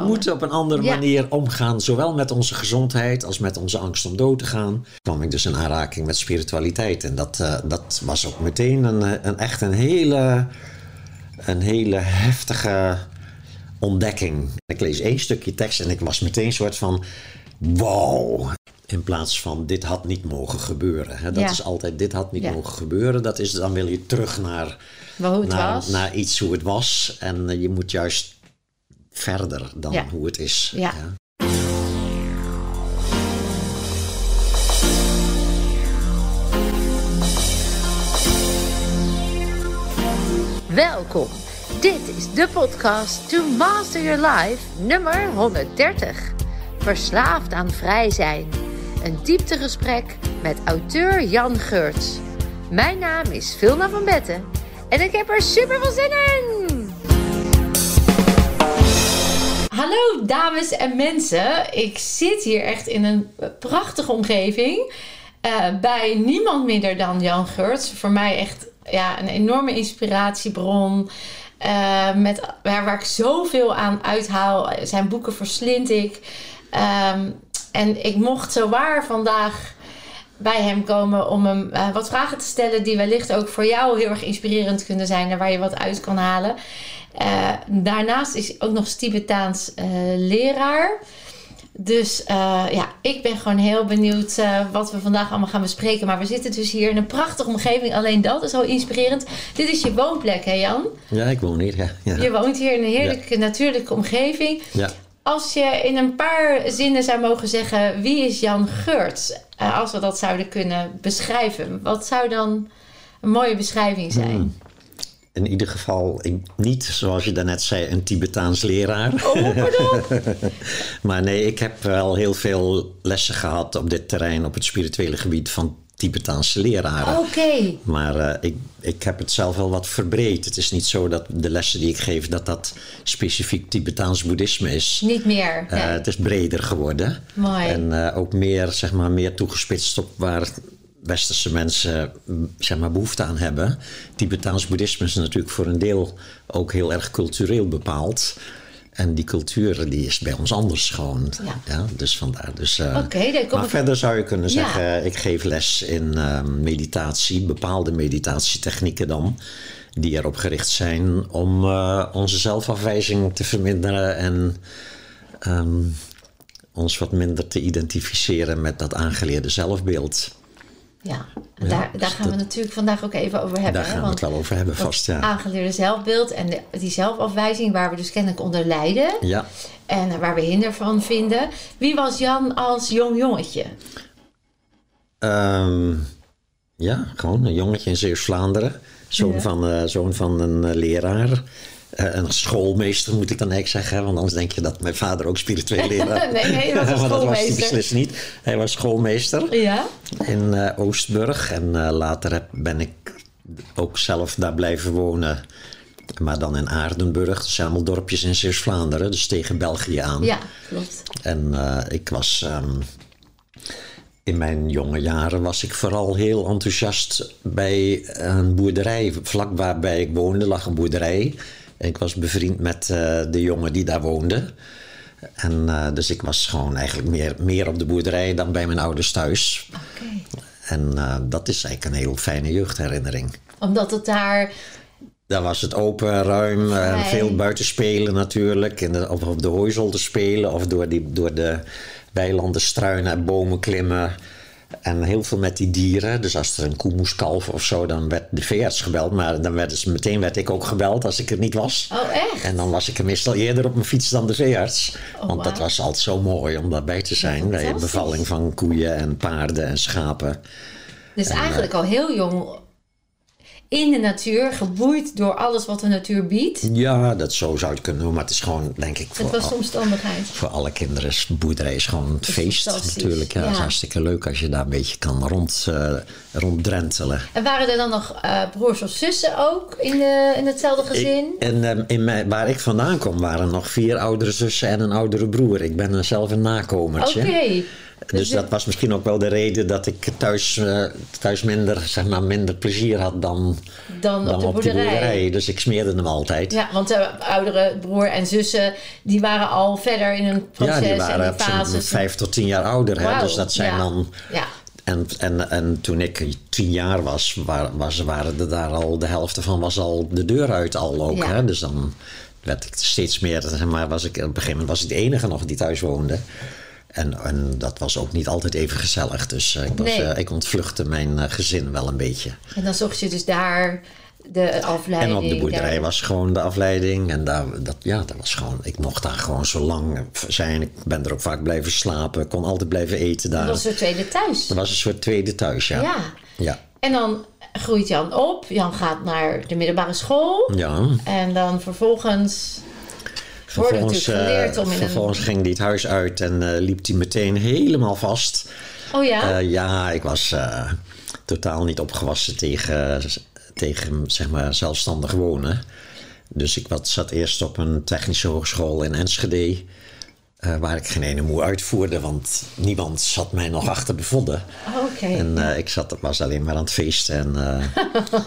We moeten op een andere manier omgaan, zowel met onze gezondheid als met onze angst om dood te gaan. kwam ik dus in aanraking met spiritualiteit. En dat, uh, dat was ook meteen een, een echt een hele, een hele heftige ontdekking. Ik lees één stukje tekst en ik was meteen een soort van wow. In plaats van dit had niet mogen gebeuren. Hè? Dat is altijd dit had niet mogen gebeuren. Dat is dan wil je terug naar, naar, naar, iets hoe het was. En eh, je moet juist verder dan hoe het is. Ja. Welkom. Dit is de podcast To Master Your Life nummer 130. Verslaafd aan vrij zijn. Een dieptegesprek met auteur Jan Geurts. Mijn naam is Vilna van Betten en ik heb er super veel zin in! Hallo dames en mensen. Ik zit hier echt in een prachtige omgeving. Uh, bij niemand minder dan Jan Geurts. Voor mij echt ja, een enorme inspiratiebron. Uh, met, waar, waar ik zoveel aan uithaal. Zijn boeken verslind ik. Um, en ik mocht zo waar vandaag bij hem komen om hem uh, wat vragen te stellen die wellicht ook voor jou heel erg inspirerend kunnen zijn en waar je wat uit kan halen. Uh, daarnaast is hij ook nog Tibetaans uh, leraar. Dus ja, ik ben gewoon heel benieuwd wat we vandaag allemaal gaan bespreken. Maar we zitten dus hier in een prachtige omgeving. Alleen dat is al inspirerend. Dit is je woonplek, hè Jan? Ja, ik woon hier. Ja. ja. Je woont hier in een heerlijke natuurlijke omgeving. Ja. Als je in een paar zinnen zou mogen zeggen, wie is Jan Geurts? Als we dat zouden kunnen beschrijven. Wat zou dan een mooie beschrijving zijn? Hmm. In ieder geval niet, zoals je daarnet zei, een Tibetaans leraar. Oh, pardon. maar nee, ik heb wel heel veel lessen gehad op dit terrein, op het spirituele gebied van Tibetaanse leraren. Oké. Maar uh, ik, ik heb het zelf wel wat verbreed. Het is niet zo dat de lessen die ik geef, dat dat specifiek Tibetaans boeddhisme is. Niet meer. Uh, het is breder geworden. Mooi. En uh, ook meer, zeg maar, meer toegespitst op waar westerse mensen zeg maar, behoefte aan hebben. Tibetaans boeddhisme is natuurlijk voor een deel ook heel erg cultureel bepaald. En die cultuur die is bij ons anders gewoon. Ja. dus vandaar. Dus, uh, maar verder zou je kunnen zeggen, ik geef les in uh, meditatie, bepaalde meditatietechnieken dan. Die erop gericht zijn om uh, onze zelfafwijzing te verminderen en um, ons wat minder te identificeren met dat aangeleerde zelfbeeld. Ja, daar, daar gaan we natuurlijk vandaag ook even over hebben. Daar gaan we het wel over hebben, vast, ja. Aangeleerde zelfbeeld en die zelfafwijzing waar we dus kennelijk onder lijden. Ja. En waar we hinder van vinden. Wie was Jan als jong jongetje? Um, ja, gewoon een jongetje in Zeeuws-Vlaanderen. Zoon, van, uh, zoon van een uh, leraar. Uh, een schoolmeester moet ik dan eigenlijk zeggen, want anders denk je dat mijn vader ook spiritueel leraar nee, nee, was maar dat was hij beslist niet. Hij was schoolmeester ja? in uh, Oostburg en uh, later heb, ben ik ook zelf daar blijven wonen. Maar dan in Aardenburg, dat zijn allemaal dorpjes in Zeeuws-Vlaanderen, dus tegen België aan. Ja, klopt. En ik was um, in mijn jonge jaren was ik vooral heel enthousiast bij een boerderij. Vlak waarbij ik woonde lag een boerderij. Ik was bevriend met uh, de jongen die daar woonde. En uh, dus ik was gewoon eigenlijk meer, meer op de boerderij dan bij mijn ouders thuis. Okay. En uh, dat is eigenlijk een heel fijne jeugdherinnering. Omdat het daar... Daar was het open, ruim, veel buiten spelen natuurlijk. In de, of op de hooizolder spelen of door, die, door de weilanden struinen en bomen klimmen. En heel veel met die dieren. Dus als er een koe moest kalven of zo, dan werd de veearts gebeld. Maar dan werd dus, meteen werd ik ook gebeld als ik er niet was. Oh, echt? En dan was ik er meestal eerder op mijn fiets dan de veearts. Oh, Want dat was altijd zo mooi om daarbij te zijn. bij de bevalling van koeien en paarden en schapen. Dus en, eigenlijk uh, al heel jong in de natuur, geboeid door alles wat de natuur biedt. Ja, dat zo zou je het kunnen noemen. Maar het is gewoon, denk ik, voor, het was de omstandigheid. voor alle kinderen is boerderij is gewoon een feest natuurlijk. Ja, ja. Het is hartstikke leuk als je daar een beetje kan rond, uh, ronddrentelen. En waren er dan nog uh, broers of zussen ook in, de, in hetzelfde gezin? Ik, en um, in mijn, waar ik vandaan kom waren nog vier oudere zussen en een oudere broer. Ik ben zelf een nakomertje. Oké. Okay. Dus dat was misschien ook wel de reden dat ik thuis, uh, thuis minder, zeg maar, minder plezier had dan, dan, dan op, de op boerderij. Dus ik smeerde hem altijd. Ja, want de oudere broer en zussen, die waren al verder in een proces Ja, die en waren die fases. vijf tot tien jaar ouder. Hè? Dus dat zijn ja. dan... Ja, En, en, en toen ik tien jaar was, wa- was, waren er daar al de helft van was al de deur uit al ook. Ja. Hè? Dus dan werd ik steeds meer, zeg maar was ik, op een gegeven moment was ik de enige nog die thuis woonde. En, en dat was ook niet altijd even gezellig. Dus eh, ik, was, Nee. eh, ik ontvluchtte mijn eh, gezin wel een beetje. en dan zocht je dus daar de afleiding. En op de boerderij daar- was gewoon de afleiding. En daar, dat, ja, dat was gewoon, ik mocht daar gewoon zo lang zijn. Ik ben er ook vaak blijven slapen. kon altijd blijven eten daar. Dat was een tweede thuis. Dat was een soort tweede thuis, ja. Ja. Ja. En dan groeit Jan op. Jan gaat naar de middelbare school. ja. En dan vervolgens Vervolgens, natuurlijk geleerd eh, om in vervolgens een... ging hij het huis uit en eh, liep hij meteen helemaal vast. Oh ja? Eh, ja, ik was eh, totaal niet opgewassen tegen, tegen zeg maar, zelfstandig wonen. Dus ik wat, zat eerst op een technische hogeschool in Enschede. eh, waar ik geen ene moe uitvoerde, want niemand zat mij nog achter de vodden. Oké. En eh, ik zat, was alleen maar aan het feesten en, eh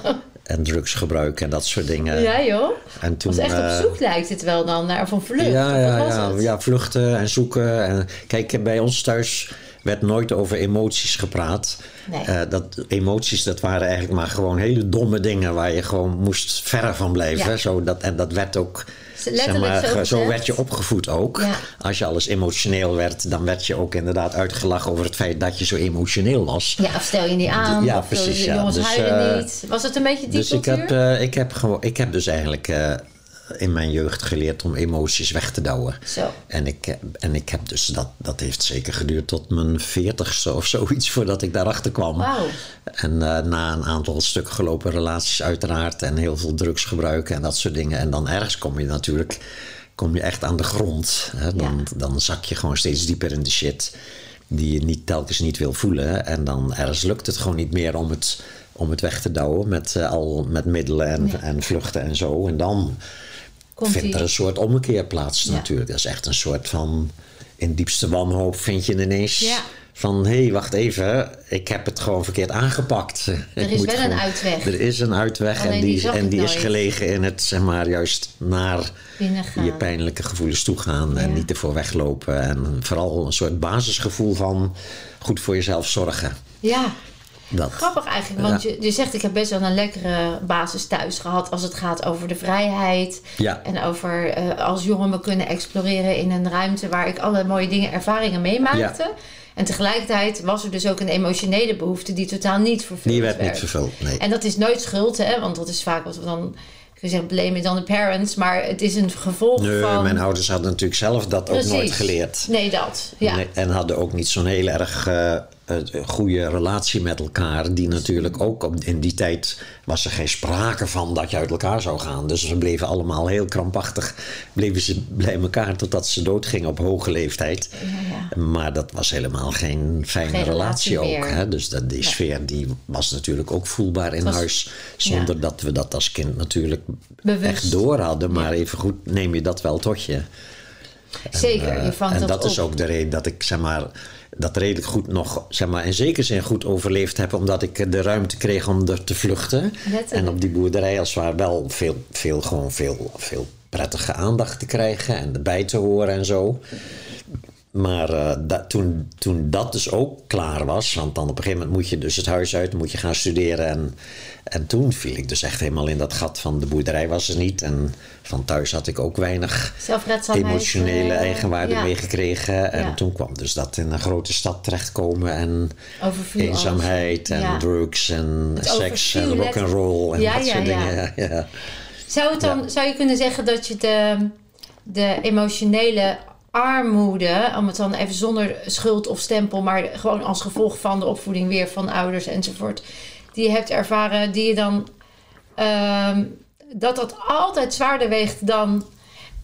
en drugs gebruiken en dat soort dingen. ja joh. En toen, was echt eh, op zoek lijkt het wel dan naar van vlucht. ja, ja, ja, ja, vluchten en zoeken. En, kijk, bij ons thuis werd nooit over emoties gepraat. Nee. Eh, dat, emoties, dat waren eigenlijk maar gewoon hele domme dingen waar je gewoon moest verre van blijven. Ja. Zo, dat, en dat werd ook. Letterlijk zo ge- zo gezegd. werd je opgevoed ook. Ja. Als je alles emotioneel werd, dan werd je ook inderdaad uitgelachen over het feit dat je zo emotioneel was. Ja, of stel je niet aan. Ja, precies, De ja. jongens Dus, huilen eh, niet. Was het een beetje die Dus ik cultuur? heb, eh, ik, heb gewoon, ik heb dus eigenlijk eh, in mijn jeugd geleerd om emoties weg te douwen. Zo. En ik, heb- en ik heb dus dat, dat heeft zeker geduurd tot mijn veertigste of zoiets voordat ik daarachter kwam. En eh, na een aantal stuk gelopen relaties uiteraard en heel veel drugs gebruiken en dat soort dingen. En dan ergens kom je natuurlijk kom je echt aan de grond. Hè? Dan, Ja. dan zak je gewoon steeds dieper in de shit die je niet, telkens niet wil voelen. En dan ergens lukt het gewoon niet meer om het, om het weg te douwen met, eh, al, met middelen en, en vluchten en zo. En dan Komt vindt die- er een soort ommekeer plaats Ja. natuurlijk. Dat is echt een soort van... In diepste wanhoop vind je ineens Ja. van... hé, hey, wacht even, ik heb het gewoon verkeerd aangepakt. Er Ik is moet wel een uitweg. Er is een uitweg Alleen en die en die is gelegen in het, zeg maar, juist naar je pijnlijke gevoelens toegaan. En Ja. niet ervoor weglopen. En vooral een soort basisgevoel van goed voor jezelf zorgen. Ja, Dat. grappig eigenlijk. Want je, je zegt, ik heb best wel een lekkere basis thuis gehad... als het gaat over de vrijheid. Ja. En over eh, als jongen me kunnen exploreren in een ruimte... waar ik alle mooie dingen, ervaringen meemaakte. En tegelijkertijd was er dus ook een emotionele behoefte... die totaal niet vervuld Die werd niet vervuld, nee. En dat is nooit schuld, hè? Want dat is vaak wat we dan... Ik wil zeggen, blame it on the parents. Maar het is een gevolg Nee, van... mijn ouders hadden natuurlijk zelf dat ook nooit geleerd. Nee, dat. Ja. Nee, en hadden ook niet zo'n heel erg eh, eh, goede relatie met elkaar. Die natuurlijk ook op, in die tijd was er geen sprake van dat je uit elkaar zou gaan. Dus ze bleven allemaal heel krampachtig. Bleven ze bij elkaar totdat ze doodgingen op hoge leeftijd. ja. Maar dat was helemaal geen fijne Geen relatie, relatie ook. Hè? Dus dat, die sfeer die was natuurlijk ook voelbaar in was- huis. Zonder dat we dat als kind natuurlijk Bewust. echt door hadden. Maar even goed neem je dat wel tot je. Zeker, Eh, je vangt en dat, dat, op. is ook de reden dat ik zeg maar, dat redelijk goed nog, zeg maar, in zekere zin goed overleefd heb, omdat ik de ruimte kreeg om er te vluchten. En op die boerderij als het ware wel veel, veel, gewoon veel, veel prettige aandacht te krijgen en erbij te horen en zo. Maar eh, dat, toen, toen dat dus ook klaar was, want dan op een gegeven moment moet je dus het huis uit, moet je gaan studeren. En, en toen viel ik dus echt helemaal in dat gat van de boerderij was er niet. En van thuis had ik ook weinig emotionele eh, eigenwaarde ja. meegekregen. En Ja. toen kwam dus dat in een grote stad terechtkomen. En eenzaamheid alles. en Ja. drugs en Het seks en rock'n'roll en dat soort dingen. Zou, het dan, zou je kunnen zeggen dat je de, de emotionele armoede, om het dan even zonder schuld of stempel, maar gewoon als gevolg van de opvoeding weer van ouders enzovoort, die je hebt ervaren, die je dan, ehm, dat dat altijd zwaarder weegt dan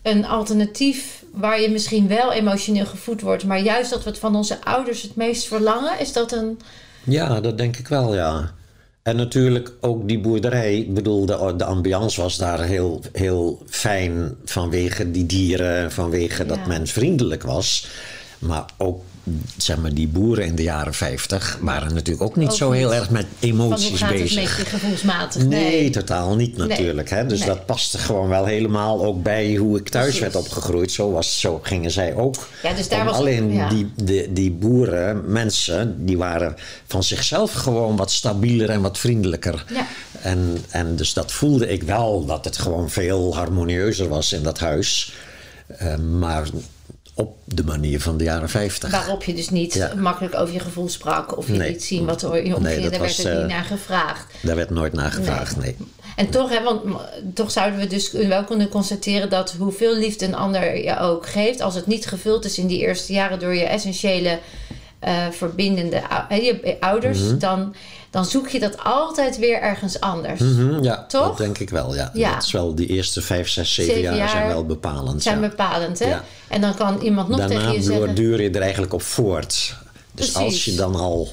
een alternatief waar je misschien wel emotioneel gevoed wordt, maar juist dat we het van onze ouders het meest verlangen, is dat een... Ja, dat denk ik wel, ja. En natuurlijk ook die boerderij. Ik bedoel, de, de ambiance was daar heel, heel fijn vanwege die dieren, vanwege dat men vriendelijk was. Maar ook zeg maar, die boeren in de jaren 50 waren natuurlijk ook niet Ook zo heel niet. erg met emoties gaat het bezig. met je gevoelsmatig? Nee, totaal niet natuurlijk. Hè? Dus Nee. dat paste gewoon wel helemaal ook bij hoe ik thuis Precies. werd opgegroeid. Zo, was, zo gingen zij ook. Ja, dus daar was- Alleen ja. die, die, die boeren, mensen, die waren van zichzelf gewoon wat stabieler en wat vriendelijker. Ja. En, en dus dat voelde ik wel, dat het gewoon veel harmonieuzer was in dat huis. Eh, maar op de manier van de jaren 50. Waarop je dus niet Ja. makkelijk over je gevoel sprak of je Nee. liet zien wat er in je Nee, Daar werd ook niet eh, naar gevraagd. Daar werd nooit naar gevraagd, nee. En toch, hè, want toch zouden we dus wel kunnen constateren dat hoeveel liefde een ander je ook geeft, als het niet gevuld is in die eerste jaren door je essentiële eh, verbindende je ouders, Mhm. dan, dan zoek je dat altijd weer ergens anders. Hm, ja, Toch? dat denk ik wel. Ja. Ja. Dat is wel, die eerste vijf, zes, zeven, Zeven jaar, zijn wel bepalend. Zijn ja. bepalend, hè? Ja. En dan kan iemand nog Daarna tegen je zeggen... borduur je er eigenlijk op voort. Dus Precies. als je dan al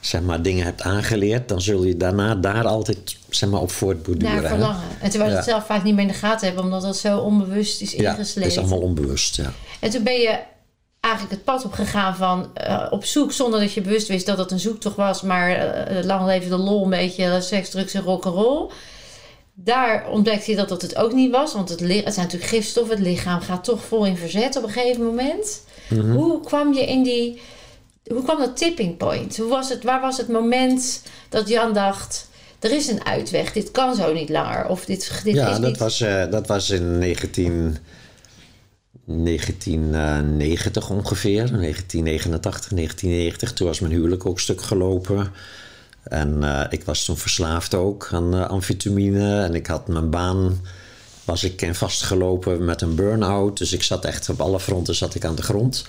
zeg maar, dingen hebt aangeleerd, dan zul je daarna daar altijd zeg maar, op voortborduren. naar hè? verlangen. En terwijl je het Ja. zelf vaak niet meer in de gaten hebt, omdat dat zo onbewust is Ja, het ingesleten. is allemaal onbewust. Ja. En toen ben je eigenlijk het pad opgegaan van eh, op zoek, zonder dat je bewust wist dat het een zoektocht was, maar eh, lang leven de lol, een beetje seks, drugs en rock'n'roll. Daar ontdekte je dat dat het ook niet was, want het, het zijn natuurlijk gifstoffen. Het lichaam gaat toch vol in verzet op een gegeven moment. Mhm. Hoe kwam je in die, hoe kwam dat tipping point? Hoe was het, waar was het moment dat Jan dacht, er is een uitweg, dit kan zo niet langer? Of dit, dit Ja, is dat niet... was, eh, dat was in 19, 1990 ongeveer. 1989, 1990. Toen was mijn huwelijk ook stuk gelopen. En eh, ik was toen verslaafd ook aan eh, amfetamine. En ik had mijn baan, was ik in vastgelopen met een burn-out. Dus ik zat echt op alle fronten zat ik aan de grond.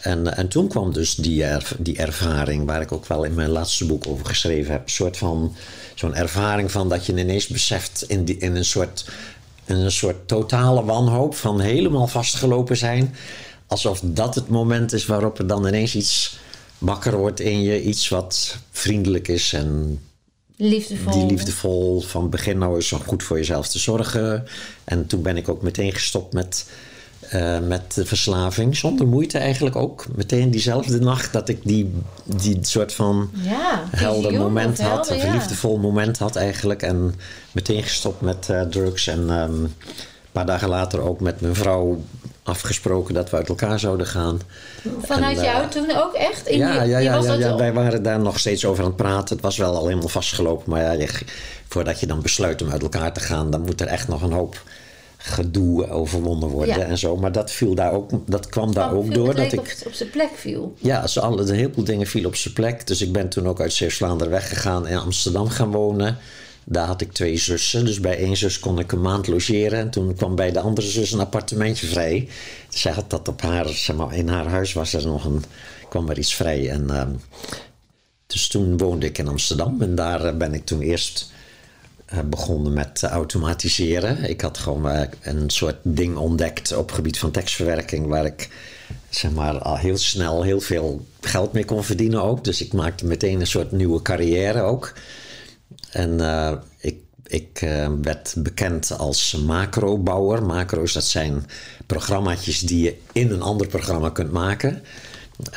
En, eh, en toen kwam dus die, die ervaring, waar ik ook wel in mijn laatste boek over geschreven heb. Een soort van, zo'n ervaring van dat je ineens beseft in, die, in een soort een soort totale wanhoop van helemaal vastgelopen zijn. Alsof dat het moment is waarop er dan ineens iets wakker wordt in je. Iets wat vriendelijk is en liefdevol. die liefdevol van begin nou eens zo goed voor jezelf te zorgen. En toen ben ik ook meteen gestopt met, eh, met de verslaving. Zonder moeite eigenlijk ook. Meteen diezelfde nacht dat ik die, die soort van Ja, helder moment had. helder, ja. liefdevol moment had eigenlijk. En meteen gestopt met eh, drugs. En ehm, een paar dagen later ook met mijn vrouw afgesproken dat we uit elkaar zouden gaan. Vanuit En, eh, jou toen ook echt? In Ja, die- ja, ja, wij waren daar nog steeds over aan het praten. Het was wel al helemaal vastgelopen. Maar ja, je, voordat je dan besluit om uit elkaar te gaan, dan moet er echt nog een hoop gedoe overwonnen worden Ja. en zo. Maar dat, viel daar ook, dat kwam daar ook door. Dat ik, op, op zijn plek viel. ja, ze alle, een heleboel dingen vielen op zijn plek. Dus ik ben toen ook uit Zeeuws-Vlaanderen weggegaan en in Amsterdam gaan wonen. Daar had ik twee zussen. Dus bij één zus kon ik een maand logeren. En toen kwam bij de andere zus een appartementje vrij. Zij had dat op haar, zeg maar, in haar huis was er nog een, kwam er iets vrij. En, ehm, dus toen woonde ik in Amsterdam. En daar eh, ben ik toen eerst begonnen met eh, automatiseren. Ik had gewoon eh, een soort ding ontdekt op het gebied van tekstverwerking. Waar ik zeg maar, al heel snel heel veel geld mee kon verdienen ook. Dus ik maakte meteen een soort nieuwe carrière ook. En eh, ik, ik eh, werd bekend als macrobouwer. Macro's, dat zijn programmaatjes die je in een ander programma kunt maken.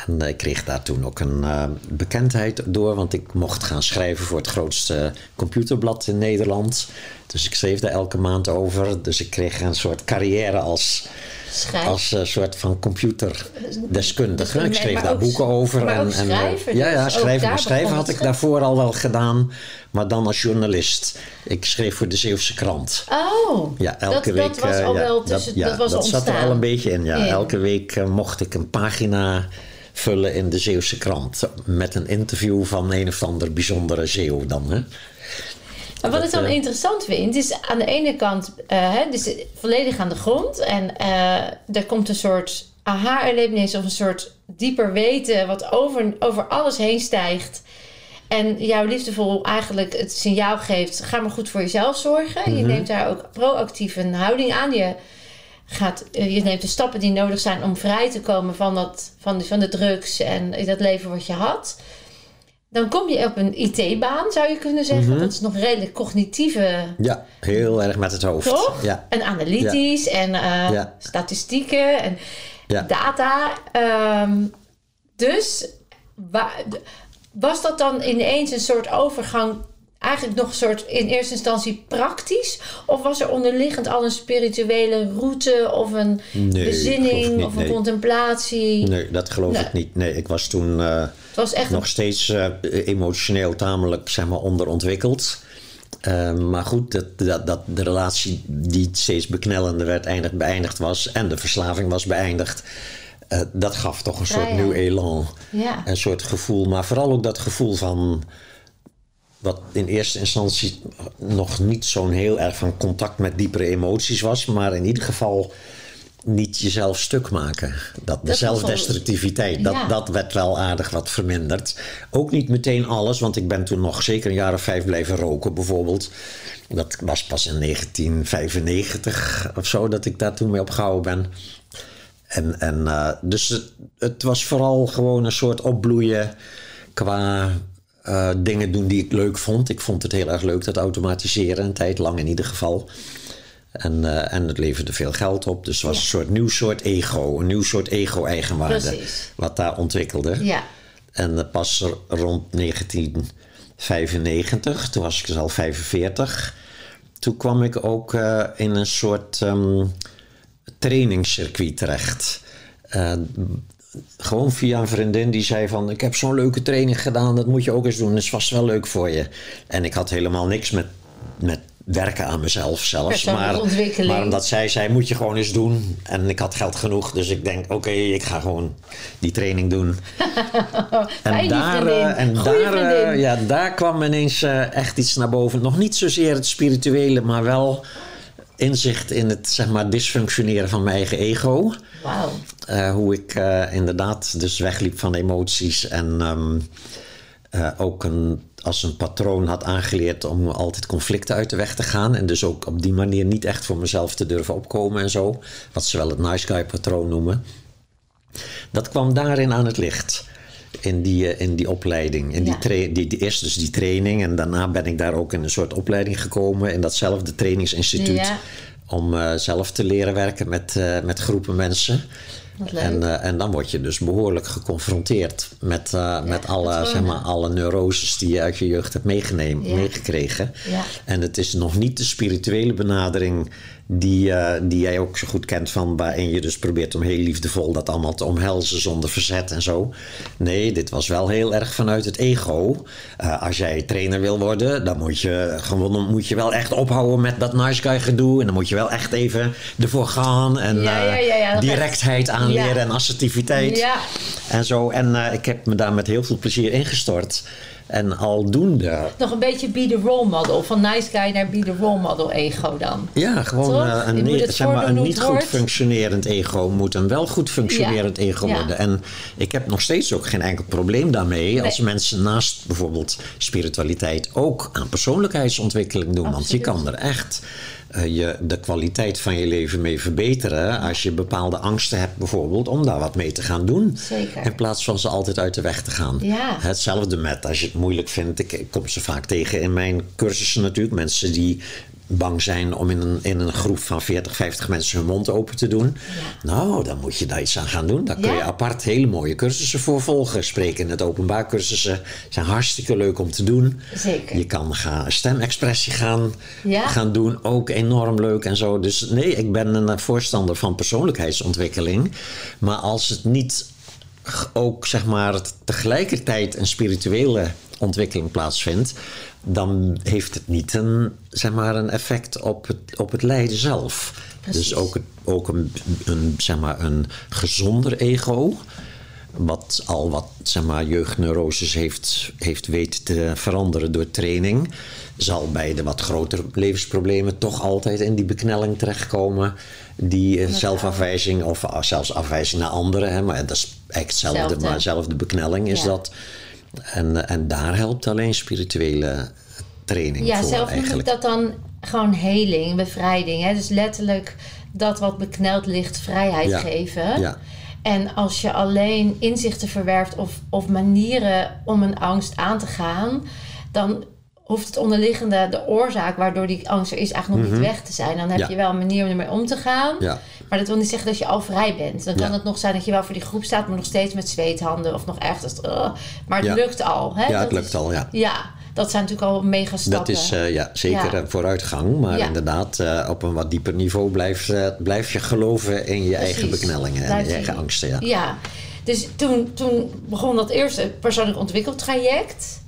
En eh, ik kreeg daar toen ook een eh, bekendheid door, want ik mocht gaan schrijven voor het grootste computerblad in Nederland. Dus ik schreef daar elke maand over. Dus ik kreeg een soort carrière als, Schrijf. als een soort van computerdeskundige. Nee, Ik schreef daar ook- boeken over. en, en, schrijven ja, dus. ja, Ook schrijven. schrijven had ik daarvoor al wel gedaan, maar dan als journalist. Ik schreef voor de Zeeuwse krant. Oh, Ja, elke dat, week. dat was eh, al ja, wel tussen, dat, ja, was dat zat er al een beetje in. Ja. In. Elke week eh, mocht ik een pagina vullen in de Zeeuwse krant. Met een interview van een of ander bijzondere Zeeuw dan. Hè? Wat ik dan eh, interessant vind, is aan de ene kant hè, dus volledig aan de grond. En eh, er komt een soort aha-erlevenis of een soort dieper weten wat over, over alles heen stijgt. En jouw liefdevol eigenlijk het signaal geeft, ga maar goed voor jezelf zorgen. Mhm. Je neemt daar ook proactief een houding aan. Je, gaat, je neemt de stappen die nodig zijn om vrij te komen van, dat, van, van de drugs en dat leven wat je had. Dan kom je op een IT-baan, zou je kunnen zeggen. Mhm. Dat is nog redelijk cognitieve, Ja, heel erg met het hoofd. toch? Ja, En analytisch en eh, Ja. statistieken en Ja. data. Ehm, Dus wa- was dat dan ineens een soort overgang, eigenlijk nog een soort in eerste instantie praktisch? Of was er onderliggend al een spirituele route of een Nee, bezinning niet, of een nee. contemplatie? Nee, dat geloof ik niet. Nee, ik was toen eh, Het was echt nog een, steeds eh, emotioneel tamelijk zeg maar, onderontwikkeld. Eh, maar goed, dat, dat, dat de relatie die steeds beknellender werd, eindig, beëindigd was. En de verslaving was beëindigd. eh, dat gaf toch een soort ja. nieuw elan. ja. Een soort gevoel, maar vooral ook dat gevoel van. Wat in eerste instantie nog niet zo'n heel erg van contact met diepere emoties was, maar in ieder geval niet jezelf stuk maken. Dat, de zelfdestructiviteit, dat, Ja. dat werd wel aardig wat verminderd. Ook niet meteen alles, want ik ben toen nog zeker een jaar of vijf blijven roken bijvoorbeeld. Dat was pas in 1995 of zo dat ik daar toen mee opgehouden ben. En, en, eh, dus het, het was vooral gewoon een soort opbloeien qua eh, dingen doen die ik leuk vond. Ik vond het heel erg leuk, dat automatiseren, een tijd lang in ieder geval. En, eh, en het leverde veel geld op. Dus het was Ja. een soort nieuw soort ego, een nieuw soort ego-eigenwaarde. Wat daar ontwikkelde. Ja. En eh, pas rond 1995, toen was ik dus al 45, toen kwam ik ook eh, in een soort ehm trainingscircuit terecht. Gewoon via een vriendin die zei van... ik heb zo'n leuke training gedaan, dat moet je ook eens doen. Dat is vast wel leuk voor je. En ik had helemaal niks met, met werken aan mezelf zelfs. Maar, maar omdat zij zei, moet je gewoon eens doen. En ik had geld genoeg, dus ik denk... oké, ik ga gewoon die training doen. Die vriendin. eh, en daar, eh, ja, daar kwam ineens eh, echt iets naar boven. Nog niet zozeer het spirituele, maar wel inzicht in het zeg maar, dysfunctioneren van mijn eigen ego. Wauw. Hoe ik inderdaad dus wegliep van emoties en ehm, eh, ook een, als een patroon had aangeleerd om altijd conflicten uit de weg te gaan. En dus ook op die manier niet echt voor mezelf te durven opkomen en zo. Wat ze wel het nice guy patroon noemen. Dat kwam daarin aan het licht. In die, eh, in die opleiding. In Ja. die, die, die, eerst dus die training. En daarna ben ik daar ook in een soort opleiding gekomen. In datzelfde trainingsinstituut. Ja. Om eh, zelf te leren werken met, eh, met groepen mensen. En, eh, en dan word je dus behoorlijk geconfronteerd met, eh, met alle, zeg maar, alle neuroses die je uit je jeugd hebt meegekregen. Ja. En het is nog niet de spirituele benadering die, eh, die jij ook zo goed kent, van waarin je dus probeert om heel liefdevol dat allemaal te omhelzen zonder verzet en zo. Nee, dit was wel heel erg vanuit het ego. Eh, als jij trainer wil worden, dan moet je, gewoon, moet je wel echt ophouden met dat nice guy gedoe. En dan moet je wel echt even ervoor gaan en Ja, ja, eh, ja, directheid aanleren en assertiviteit. Ja. En zo. En ik heb me daar met heel veel plezier ingestort. En aldoende. Nog een beetje be the role model. Van nice guy naar be the role model ego dan. Ja, gewoon eh, een, zeg maar, een niet goed hoort. functionerend ego moet een wel goed functionerend Ja, ego ja. worden. En ik heb nog steeds ook geen enkel probleem daarmee als mensen naast bijvoorbeeld spiritualiteit ook aan persoonlijkheidsontwikkeling doen. Want je kan er echt je, de kwaliteit van je leven mee verbeteren als je bepaalde angsten hebt bijvoorbeeld om daar wat mee te gaan doen. Zeker. In plaats van ze altijd uit de weg te gaan. Ja. Hetzelfde met als je het moeilijk vindt. Ik, ik kom ze vaak tegen in mijn cursussen natuurlijk. Mensen die bang zijn om in een, in een groep van 40, 50 mensen hun mond open te doen. Nou, dan moet je daar iets aan gaan doen. Daar kun je Ja. apart hele mooie cursussen voor volgen. Spreken in het openbaar cursussen zijn hartstikke leuk om te doen. Zeker. Je kan gaan stemexpressie gaan, Ja. gaan doen. Ook enorm leuk en zo. Dus nee, ik ben een voorstander van persoonlijkheidsontwikkeling. Maar als het niet ook zeg maar tegelijkertijd een spirituele ontwikkeling plaatsvindt, dan heeft het niet een, zeg maar, een effect op het, op het lijden zelf. Precies. Dus ook, ook een, een, zeg maar, een gezonder ego, wat al wat zeg maar, jeugdneuroses heeft, heeft weten te veranderen door training, zal bij de wat grotere levensproblemen toch altijd in die beknelling terechtkomen. Die eh, zelfafwijzing of ah, zelfs afwijzing naar anderen. Hè, maar dat is eigenlijk hetzelfde, maar dezelfde beknelling is Ja. dat. En, eh, en daar helpt alleen spirituele training Ja, voor zelf noem ik eigenlijk. dat dan gewoon heling, bevrijding. Hè? Dus letterlijk dat wat bekneld ligt, vrijheid Ja. geven. Ja. En als je alleen inzichten verwerft of, of manieren om een angst aan te gaan, dan hoeft het onderliggende, de oorzaak waardoor die angst er is, eigenlijk nog niet weg te zijn. Dan heb Mhm. Ja. je wel een manier om ermee om te gaan. Ja. Maar dat wil niet zeggen dat je al vrij bent. Dan kan Ja. het nog zijn dat je wel voor die groep staat, maar nog steeds met zweethanden of nog ergens. uh, maar het lukt al. Hè? Ja, Dat het lukt is- al, ja. Ja, dat zijn natuurlijk al mega stappen. Dat is eh, ja, zeker Ja. een vooruitgang. Maar Ja. inderdaad, eh, op een wat dieper niveau blijf, eh, blijf je geloven in je eigen beknellingen en Blijf je eigen angsten. Ja. Ja, dus toen, toen begon dat eerste persoonlijk ontwikkeltraject.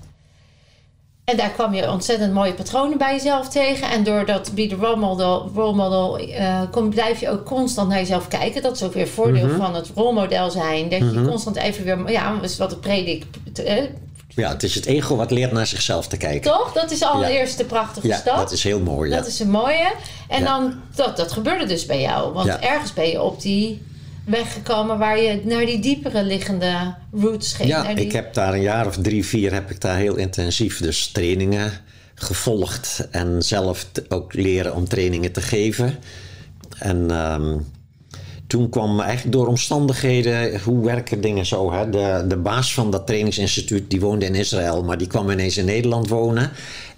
En daar kwam je ontzettend mooie patronen bij jezelf tegen. En door dat be the role model, role model eh, kom, blijf je ook constant naar jezelf kijken. Dat is ook weer een voordeel Mhm. van het rolmodel zijn. Dat je constant even weer, ja, is wat ik predik. eh, ja, het is het ego wat leert naar zichzelf te kijken. toch? Dat is al Ja. de eerste prachtige Ja, stap. dat is heel mooi. Ja. Dat is een mooie. En dan, dat, dat gebeurde dus bij jou. Want ergens ben je op die weg gekomen waar je naar die diepere liggende roots ging. Ja, die- ik heb daar een jaar of drie, vier heb ik daar heel intensief dus trainingen gevolgd. En zelf ook leren om trainingen te geven. En ehm, toen kwam eigenlijk door omstandigheden, hoe werken dingen zo? Hè? De, de baas van dat trainingsinstituut, die woonde in Israël, maar die kwam ineens in Nederland wonen.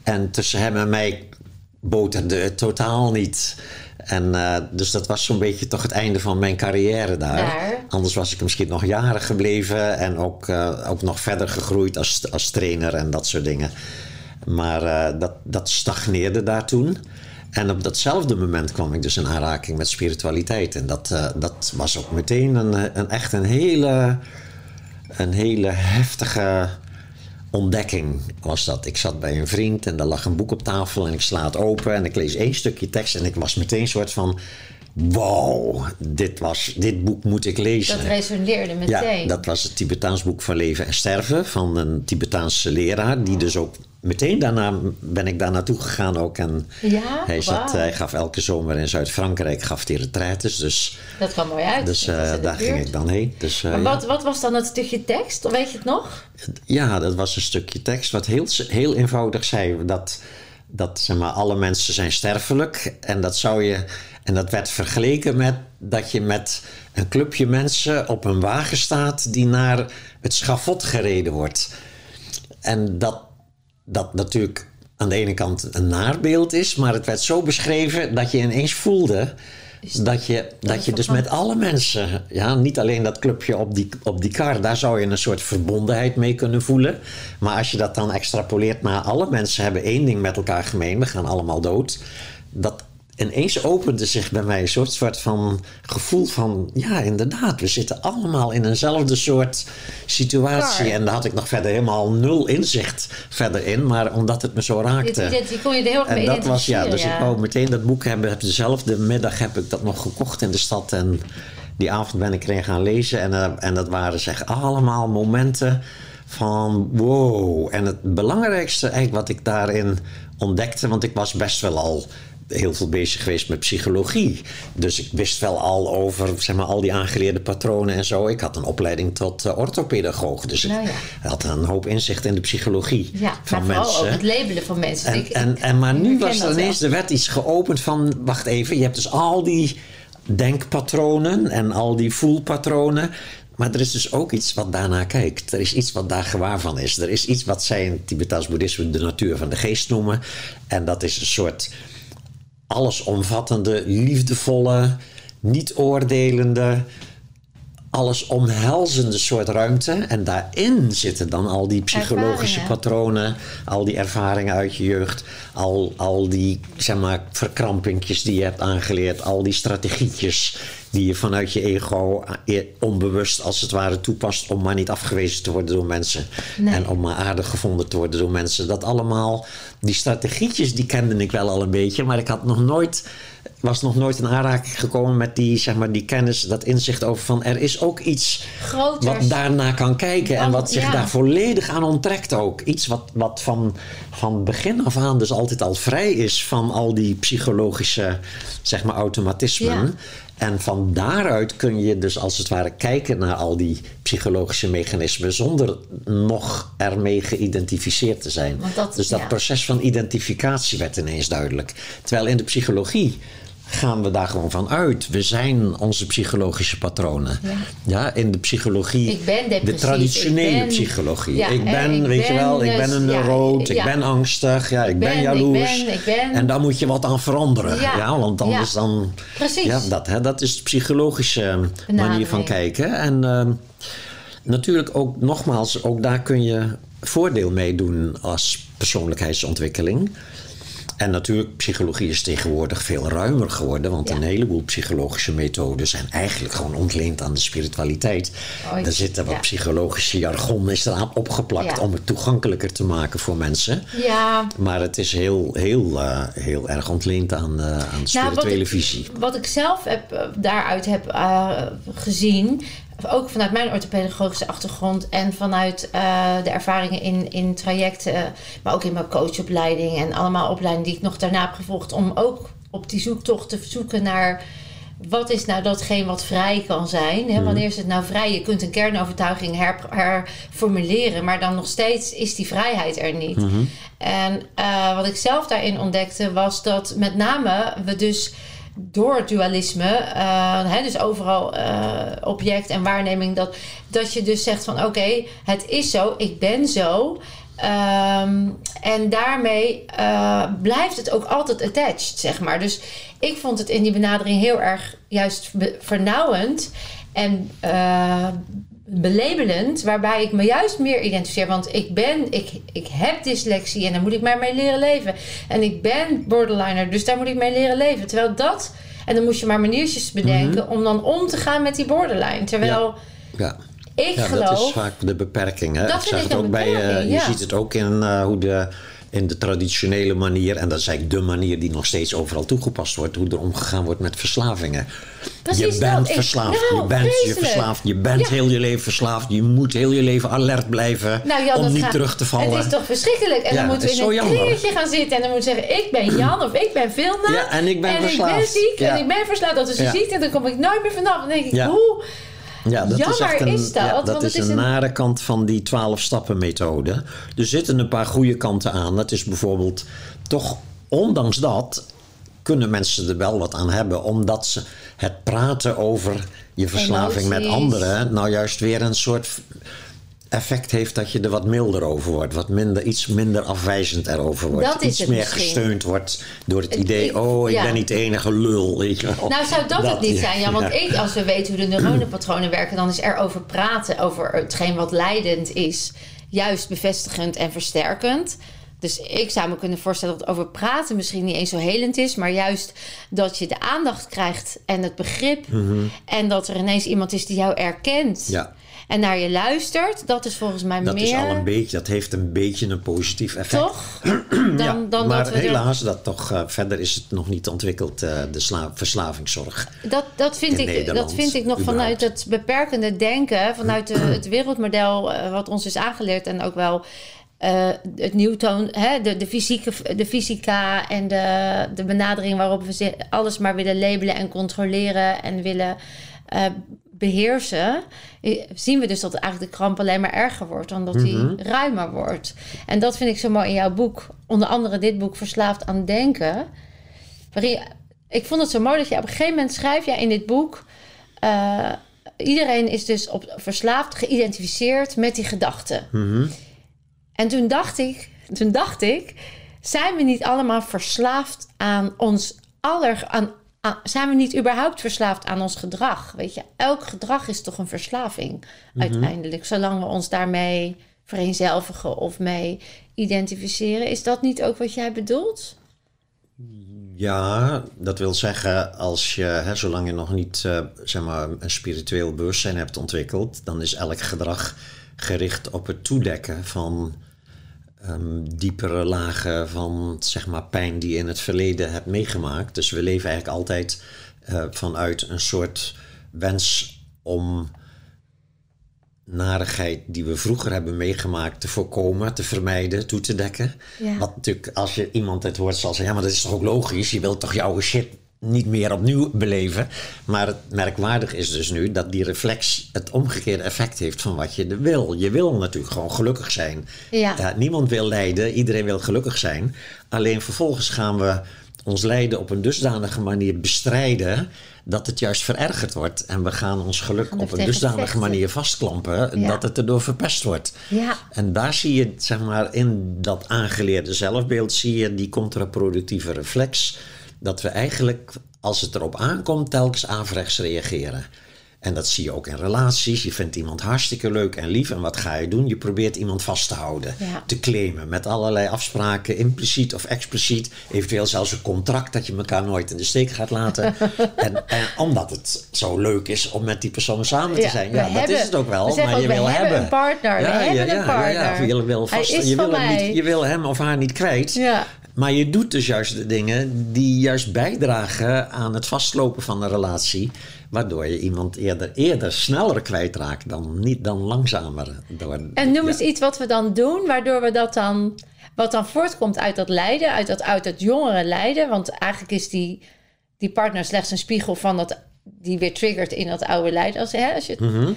En tussen hem en mij boterde het totaal niet. En eh, dus dat was zo'n beetje toch het einde van mijn carrière daar. Daar. Anders was ik misschien nog jaren gebleven en ook, eh, ook nog verder gegroeid als, als trainer en dat soort dingen. Maar eh, dat, dat stagneerde daar toen. En op datzelfde moment kwam ik dus in aanraking met spiritualiteit. En dat, dat was ook meteen een, een, echt een hele, een hele heftige ontdekking was dat. Ik zat bij een vriend en daar lag een boek op tafel en ik sla het open en ik lees één stukje tekst en ik was meteen een soort van... Wow, dit, was, dit boek moet ik lezen. dat resoneerde meteen. Ja, dat was het Tibetaans boek van Leven en Sterven van een Tibetaanse leraar. Die dus ook meteen daarna ben ik daar naartoe gegaan ook. En Ja? hij, zat, hij gaf elke zomer in Zuid-Frankrijk gaf hij retraites. Dus, dat kwam mooi uit. dus eh, daar ging ik dan heen. Dus, eh, Maar ja. wat, wat was dan het stukje tekst? Weet je het nog? Ja, dat was een stukje tekst wat heel, heel eenvoudig zei. Dat, dat zeg maar, alle mensen zijn sterfelijk. En dat zou je. En dat werd vergeleken met dat je met een clubje mensen op een wagen staat die naar het schafot gereden wordt. En dat dat natuurlijk aan de ene kant een naarbeeld is, maar het werd zo beschreven dat je ineens voelde dat je, dat je dus met alle mensen, ja, niet alleen dat clubje op die, op die kar, daar zou je een soort verbondenheid mee kunnen voelen. Maar als je dat dan extrapoleert naar alle mensen hebben één ding met elkaar gemeen, we gaan allemaal dood. Dat ineens opende zich bij mij een soort, soort van gevoel van, ja, inderdaad, we zitten allemaal in eenzelfde soort situatie. En daar had ik nog verder helemaal nul inzicht verder in, maar omdat het me zo raakte. dit, die kon je er heel erg mee En dat was, ja, dus ik wou meteen dat boek hebben. Heb dezelfde middag heb ik dat nog gekocht in de stad. En die avond ben ik erin gaan lezen. En, eh, en dat waren zeg allemaal momenten van wow. En het belangrijkste eigenlijk wat ik daarin ontdekte... want ik was best wel al heel veel bezig geweest met psychologie. Dus ik wist wel al over zeg maar, al die aangeleerde patronen en zo. Ik had een opleiding tot eh, orthopedagoog. Dus Nou ik ja. had een hoop inzicht in de psychologie Ja, van maar mensen. ook het labelen van mensen. En, Ik- en, en, maar nu was er ineens, er werd iets geopend van, wacht even, je hebt dus al die denkpatronen en al die voelpatronen. Maar er is dus ook iets wat daarna kijkt. Er is iets wat daar gewaar van is. Er is iets wat zij in het Tibetaans boeddhisme de natuur van de geest noemen. En dat is een soort allesomvattende, liefdevolle, niet oordelende, alles omhelzende soort ruimte. En daarin zitten dan al die psychologische Ervaringen. patronen, al die ervaringen uit je jeugd, al, al die zeg maar, verkrampingjes die je hebt aangeleerd, al die strategietjes die je vanuit je ego eh, onbewust als het ware toepast om maar niet afgewezen te worden door mensen Nee. en om maar aardig gevonden te worden door mensen. Dat allemaal, die strategietjes die kende ik wel al een beetje, maar ik had nog nooit was nog nooit in aanraking gekomen met die, zeg maar, die kennis, dat inzicht over van er is ook iets Groter. wat daarna kan kijken en wat zich ja. daar volledig aan onttrekt ook. Iets wat, wat van, van begin af aan dus altijd al vrij is van al die psychologische zeg maar, automatismen. Ja. En van daaruit kun je dus als het ware kijken naar al die psychologische mechanismen zonder nog ermee geïdentificeerd te zijn. Dat- dus dat ja. proces van identificatie werd ineens duidelijk. Terwijl in de psychologie gaan we daar gewoon van uit. We zijn onze psychologische patronen. Ja. Ja, in de psychologie, Ik ben de traditionele ik ben- psychologie. Ja, ik en ben, ik weet je ben wel, ik ben dus- een ja, neuroot, ja. ik ben angstig, ja, ik ben, ben, jaloers. ben, ben. En daar moet je wat aan veranderen. Ja. Want anders dan... Precies. Ja, dat, hè, dat is de psychologische manier Benadering. van kijken. En ehm, natuurlijk ook, nogmaals, ook daar kun je voordeel mee doen als persoonlijkheidsontwikkeling. En natuurlijk, psychologie is tegenwoordig veel ruimer geworden, want Ja. een heleboel psychologische methoden zijn eigenlijk gewoon ontleend aan de spiritualiteit. Er zitten wat ja. psychologische jargon is eraan opgeplakt Ja. om het toegankelijker te maken voor mensen. Ja, Maar het is heel, heel, eh, heel erg ontleend aan, eh, aan de Nou, spirituele wat ik, visie. Wat ik zelf heb, eh, daaruit heb gezien, ook vanuit mijn orthopedagogische achtergrond en vanuit eh, de ervaringen in, in trajecten, maar ook in mijn coachopleiding en allemaal opleidingen die ik nog daarna heb gevolgd, om ook op die zoektocht te zoeken naar wat is nou datgene wat vrij kan zijn? Hè? Wanneer is het nou vrij? Je kunt een kernovertuiging her, herformuleren, maar dan nog steeds is die vrijheid er niet. En eh, wat ik zelf daarin ontdekte was dat met name we dus door het dualisme, eh, hè, dus overal eh, object en waarneming, dat, dat je dus zegt van oké, het is zo, ik ben zo. Ehm, en daarmee eh, blijft het ook altijd attached, zeg maar. Dus ik vond het in die benadering heel erg juist vernauwend en belabelend, waarbij ik me juist meer identificeer. Want ik ben, ik, ik heb dyslexie en daar moet ik maar mee leren leven. En ik ben borderliner, dus daar moet ik mee leren leven. Terwijl dat, en dan moest je maar maniertjes bedenken om dan om te gaan met die borderline. Terwijl Ja. ik Ja, geloof. dat is vaak de beperking. Hè? Dat ik ik het ook bij, beperking, je ziet het ook in eh, hoe de, in de traditionele manier, en dat is eigenlijk de manier die nog steeds overal toegepast wordt, hoe er omgegaan wordt met verslavingen. Precies je dat. bent Ik- verslaafd, nou, je bent je verslaafd, je bent Ja. heel je leven verslaafd, je moet heel je leven alert blijven Nou Jan, om niet gaat- terug te vallen. Het is toch verschrikkelijk. En Ja, dan moeten we in een jammer. kringetje gaan zitten. En dan moet zeggen, ik ben Jan of ik ben Vilna. Ja, en ik ben en ik ben verslaafd. ziek en ik ben verslaafd. Dat is een ziekte. En dan kom ik nooit meer vanaf. Dan denk ik, hoe... Ja, dat is Jammer echt een, is dat, ja, dat is is een nare kant van die 12 stappen methode. Er zitten een paar goede kanten aan. Dat is bijvoorbeeld toch, ondanks dat, kunnen mensen er wel wat aan hebben. Omdat ze het praten over je verslaving met anderen nou juist weer een soort effect heeft dat je er wat milder over wordt. Wat minder, iets minder afwijzend erover wordt. Dat is iets meer misschien. gesteund wordt door het idee, ik- oh, ik ja. ben niet de enige lul. Weet je wel. Nou, zou dat, het niet ja, zijn, Jan? Want ja. ik, als we weten hoe de neuronenpatronen werken, dan is er over praten, over hetgeen wat leidend is, juist bevestigend en versterkend. Dus ik zou me kunnen voorstellen dat over praten misschien niet eens zo helend is, maar juist dat je de aandacht krijgt en het begrip. En dat er ineens iemand is die jou erkent Mhm. Ja. En naar je luistert. Dat is volgens mij Dat meer. is al een beetje, dat heeft een beetje een positief effect. Toch? Dan, ja, dan maar dat we helaas, dat toch, eh, verder is het nog niet ontwikkeld, eh, de sla- verslavingszorg. Dat, dat, vind in ik, dat vind ik nog vanuit het beperkende denken, vanuit de, het wereldmodel eh, wat ons is aangeleerd en ook wel het Newton, hè, de, de, fysieke, de fysica en de, de benadering waarop we alles maar willen labelen en controleren en willen beheersen, eh, zien we dus dat eigenlijk de kramp alleen maar erger wordt, dan dat die ruimer wordt. En dat vind ik zo mooi in jouw boek, onder andere dit boek Verslaafd aan Denken. Waarin ik vond het zo mooi dat je op een gegeven moment schrijf je in dit boek. eh, iedereen is dus op, verslaafd, geïdentificeerd met die gedachten. En toen dacht ik, toen dacht ik, zijn we niet allemaal verslaafd aan ons aller, aan- zijn we niet überhaupt verslaafd aan ons gedrag? Weet je, elk gedrag is toch een verslaving uiteindelijk, zolang we ons daarmee vereenzelvigen of mee identificeren. Is dat niet ook wat jij bedoelt? Ja, dat wil zeggen, als je, hè, zolang je nog niet eh, zeg maar, een spiritueel bewustzijn hebt ontwikkeld, dan is elk gedrag gericht op het toedekken van ehm, diepere lagen van zeg maar, pijn die je in het verleden hebt meegemaakt. Dus we leven eigenlijk altijd eh, vanuit een soort wens om narigheid die we vroeger hebben meegemaakt te voorkomen, te vermijden, toe te dekken. Ja. Wat natuurlijk, als je iemand het hoort, zal zeggen: ja, maar dat is toch ook logisch? Je wilt toch jouw shit niet meer opnieuw beleven. Maar het merkwaardig is dus nu dat die reflex het omgekeerde effect heeft van wat je wil. Je wil natuurlijk gewoon gelukkig zijn. Ja. niemand wil lijden, iedereen wil gelukkig zijn. Alleen vervolgens gaan we ons lijden op een dusdanige manier bestrijden dat het juist verergerd wordt. En we gaan ons geluk gaan op een dusdanige vechten. manier vastklampen Ja. dat het erdoor verpest wordt. Ja. En daar zie je, zeg maar, in dat aangeleerde zelfbeeld zie je die contraproductieve reflex. Dat we eigenlijk, als het erop aankomt, telkens averechts reageren. En dat zie je ook in relaties. Je vindt iemand hartstikke leuk en lief. En wat ga je doen? Je probeert iemand vast te houden. Ja. Te claimen met allerlei afspraken, impliciet of expliciet. Eventueel zelfs een contract dat je elkaar nooit in de steek gaat laten. en, en omdat het zo leuk is om met die persoon samen te Ja, zijn. we Ja, dat hebben- is het ook wel. we maar je we wil hebben een partner, we hebben een partner. Ja, ja, je wil vast, je, wil hem niet, je wil hem of haar niet kwijt. Maar je doet dus juist de dingen die juist bijdragen aan het vastlopen van een relatie. Waardoor je iemand eerder, eerder sneller kwijtraakt dan, niet, dan langzamer. Door, En noem ja. eens iets wat we dan doen, waardoor we dat dan, wat dan voortkomt uit dat lijden, uit dat, uit dat jongere lijden. Want eigenlijk is die, die partner slechts een spiegel van dat, die weer triggert in dat oude lijden. Als, hè, als je, Mhm.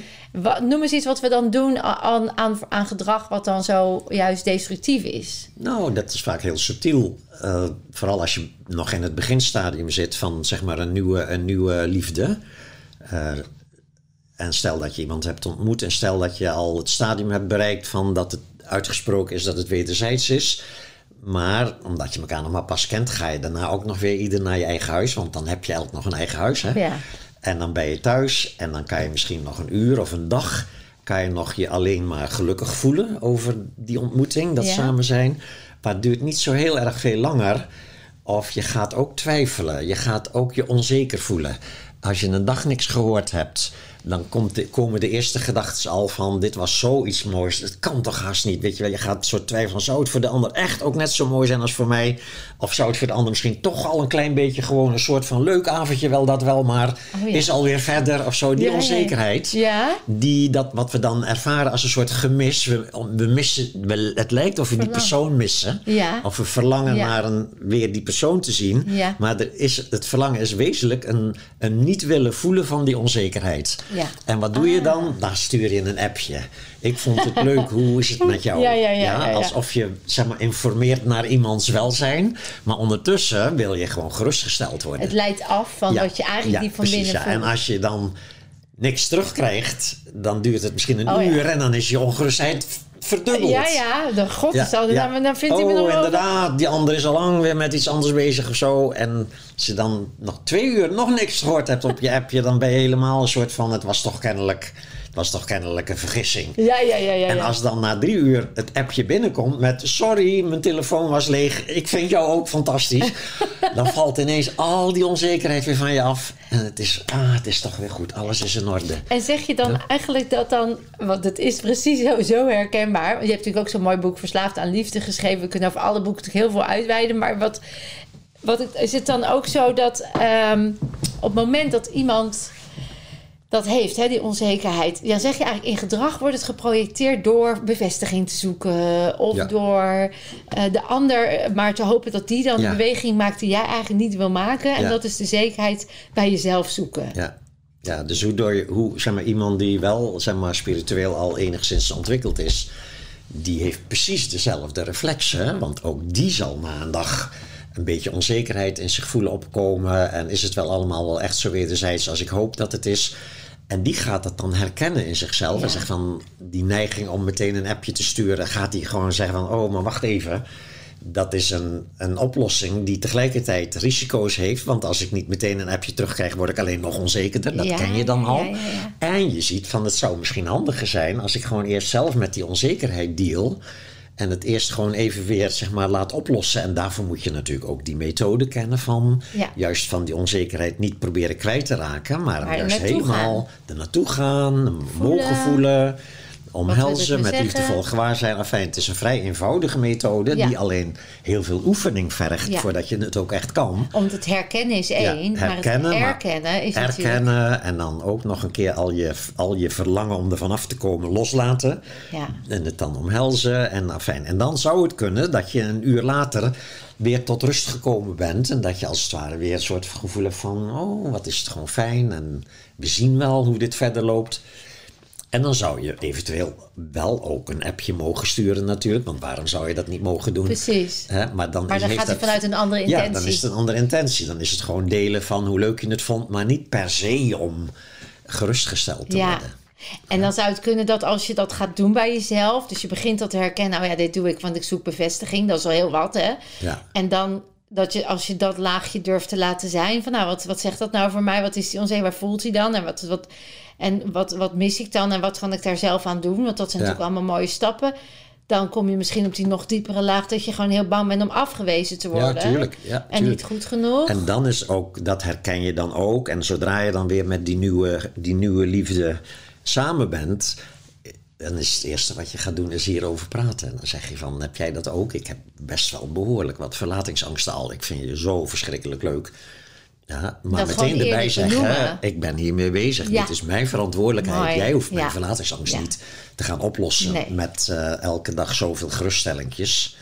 Noem eens iets wat we dan doen aan, aan gedrag wat dan zo juist destructief is. Nou, dat is vaak heel subtiel. Eh, vooral als je nog in het beginstadium zit van zeg maar een nieuwe, een nieuwe liefde. Eh, en stel dat je iemand hebt ontmoet en stel dat je al het stadium hebt bereikt van dat het uitgesproken is dat het wederzijds is. Maar omdat je elkaar nog maar pas kent, ga je daarna ook nog weer ieder naar je eigen huis. Want dan heb je elk nog een eigen huis. Hè? Ja. En dan ben je thuis en dan kan je misschien nog een uur of een dag... kan je nog je alleen maar gelukkig voelen over die ontmoeting, dat Ja. samen zijn. Maar het duurt niet zo heel erg veel langer. Of je gaat ook twijfelen. Je gaat ook je onzeker voelen. Als je een dag niks gehoord hebt, dan komt de, komen de eerste gedachten al van... dit was zoiets moois, het kan toch haast niet. Weet je, wel, je gaat een soort twijfelen, zou het voor de ander echt ook net zo mooi zijn als voor mij? Of zou het voor de ander misschien toch al een klein beetje gewoon een soort van leuk avondje, wel dat wel, maar Oh ja. is alweer verder of zo. Die Ja, onzekerheid, Ja. die dat wat we dan ervaren als een soort gemis. We, we missen, we- het lijkt of we die persoon missen. Of we verlangen naar een, weer die persoon te zien. Maar er is, het verlangen is wezenlijk een, een niet willen voelen van die onzekerheid. Ja. En wat doe je Ah. dan? Dan stuur je een appje. Ik vond het leuk, hoe is het met jou? Ja, ja, ja. Alsof je zeg maar, informeert naar iemands welzijn. Maar ondertussen wil je gewoon gerustgesteld worden. Het leidt af van wat je eigenlijk diep van precies, binnen ja. voelt. En als je dan niks terugkrijgt, dan duurt het misschien een Oh, uur en dan is je ongerustheid verdubbeld. Ja, ja, de god Ja, is al, ja. dan, dan vindt hij me oh, nog wel... inderdaad, die ander is al lang weer met iets anders bezig of zo. En als je dan nog twee uur nog niks gehoord hebt op je appje, dan ben je helemaal een soort van: het was toch kennelijk, was toch kennelijk een vergissing. Ja, ja, ja, ja. En als dan na drie uur het appje binnenkomt met... sorry, mijn telefoon was leeg, ik vind jou ook fantastisch... dan valt ineens al die onzekerheid weer van je af. En het is, ah, het is toch weer goed, alles is in orde. En zeg je dan eigenlijk dat dan, want het is precies zo, zo herkenbaar. Want je hebt natuurlijk ook zo'n mooi boek Verslaafd aan Liefde geschreven. We kunnen over alle boeken natuurlijk heel veel uitweiden. Maar wat, wat het- is het dan ook zo dat ehm, op het moment dat iemand dat heeft, hè, die onzekerheid, dan zeg je eigenlijk in gedrag wordt het geprojecteerd door bevestiging te zoeken of Ja. door eh, de ander, eh, maar te hopen dat die dan Ja. de beweging maakt die jij eigenlijk niet wil maken. En Ja. dat is de zekerheid bij jezelf zoeken. Ja, ja dus hoe, door je, hoe zeg maar, iemand die wel zeg maar, spiritueel al enigszins ontwikkeld is... die heeft precies dezelfde reflexen. Want ook die zal na een dag een beetje onzekerheid in zich voelen opkomen. En is het wel allemaal wel echt zo wederzijds als ik hoop dat het is... En die gaat dat dan herkennen in zichzelf. Ja. En zegt van die neiging om meteen een appje te sturen, gaat hij gewoon zeggen van oh, maar wacht even. Dat is een, een oplossing die tegelijkertijd risico's heeft. Want als ik niet meteen een appje terugkrijg, word ik alleen nog onzekerder. Dat Ja, ken je dan al. ja. En je ziet van het zou misschien handiger zijn als ik gewoon eerst zelf met die onzekerheid deal. En het eerst gewoon even weer zeg maar, laat oplossen. En daarvoor moet je natuurlijk ook die methode kennen van Ja. juist van die onzekerheid niet proberen kwijt te raken. Maar, Maar er juist helemaal gaan. er naartoe gaan, Voelen. mogen voelen. Omhelzen, we met zeggen. liefdevol gewaarzijn. Enfin, het is een vrij eenvoudige methode Ja. die alleen heel veel oefening vergt Ja. voordat je het ook echt kan. Om het herkennen is Ja, één, maar het herkennen is natuurlijk... herkennen en dan ook nog een keer al je, al je verlangen om er vanaf te komen loslaten. Ja. En het dan omhelzen. En, afijn. en dan zou het kunnen dat je een uur later weer tot rust gekomen bent. En dat je als het ware weer een soort gevoel hebt van... oh, wat is het gewoon fijn. En we zien wel hoe dit verder loopt. En dan zou je eventueel wel ook een appje mogen sturen natuurlijk. Want waarom zou je dat niet mogen doen? Precies. Maar dan, Maar dan heeft gaat het dat- vanuit een andere intentie. Ja, dan is het een andere intentie. Dan is het gewoon delen van hoe leuk je het vond. Maar niet per se om gerustgesteld te Ja. worden. En dan zou het kunnen dat als je dat gaat doen bij jezelf, dus je begint dat te herkennen, nou ja, dit doe ik, want ik zoek bevestiging, dat is al heel wat, hè? Ja. En dan dat je, als je dat laagje durft te laten zijn, van nou, wat, wat zegt dat nou voor mij? Wat is die onzeker? Waar voelt hij dan? En wat, wat, en wat, wat mis ik dan? En wat kan ik daar zelf aan doen? Want dat zijn Ja. natuurlijk allemaal mooie stappen. Dan kom je misschien op die nog diepere laag dat je gewoon heel bang bent om afgewezen te worden. Ja, tuurlijk. Ja, En niet goed genoeg. En dan is ook, dat herken je dan ook. En zodra je dan weer met die nieuwe, die nieuwe liefde samen bent, dan is het eerste wat je gaat doen is hierover praten. En dan zeg je van, heb jij dat ook? Ik heb best wel behoorlijk wat verlatingsangsten al. Ik vind je zo verschrikkelijk leuk. Ja, maar Dat meteen erbij zeggen, ik ben hiermee bezig. Ja. Dit is mijn verantwoordelijkheid. Mooi. Jij hoeft mijn Ja. verlatingsangst Ja. niet te gaan oplossen Nee. met eh, elke dag zoveel geruststellingjes.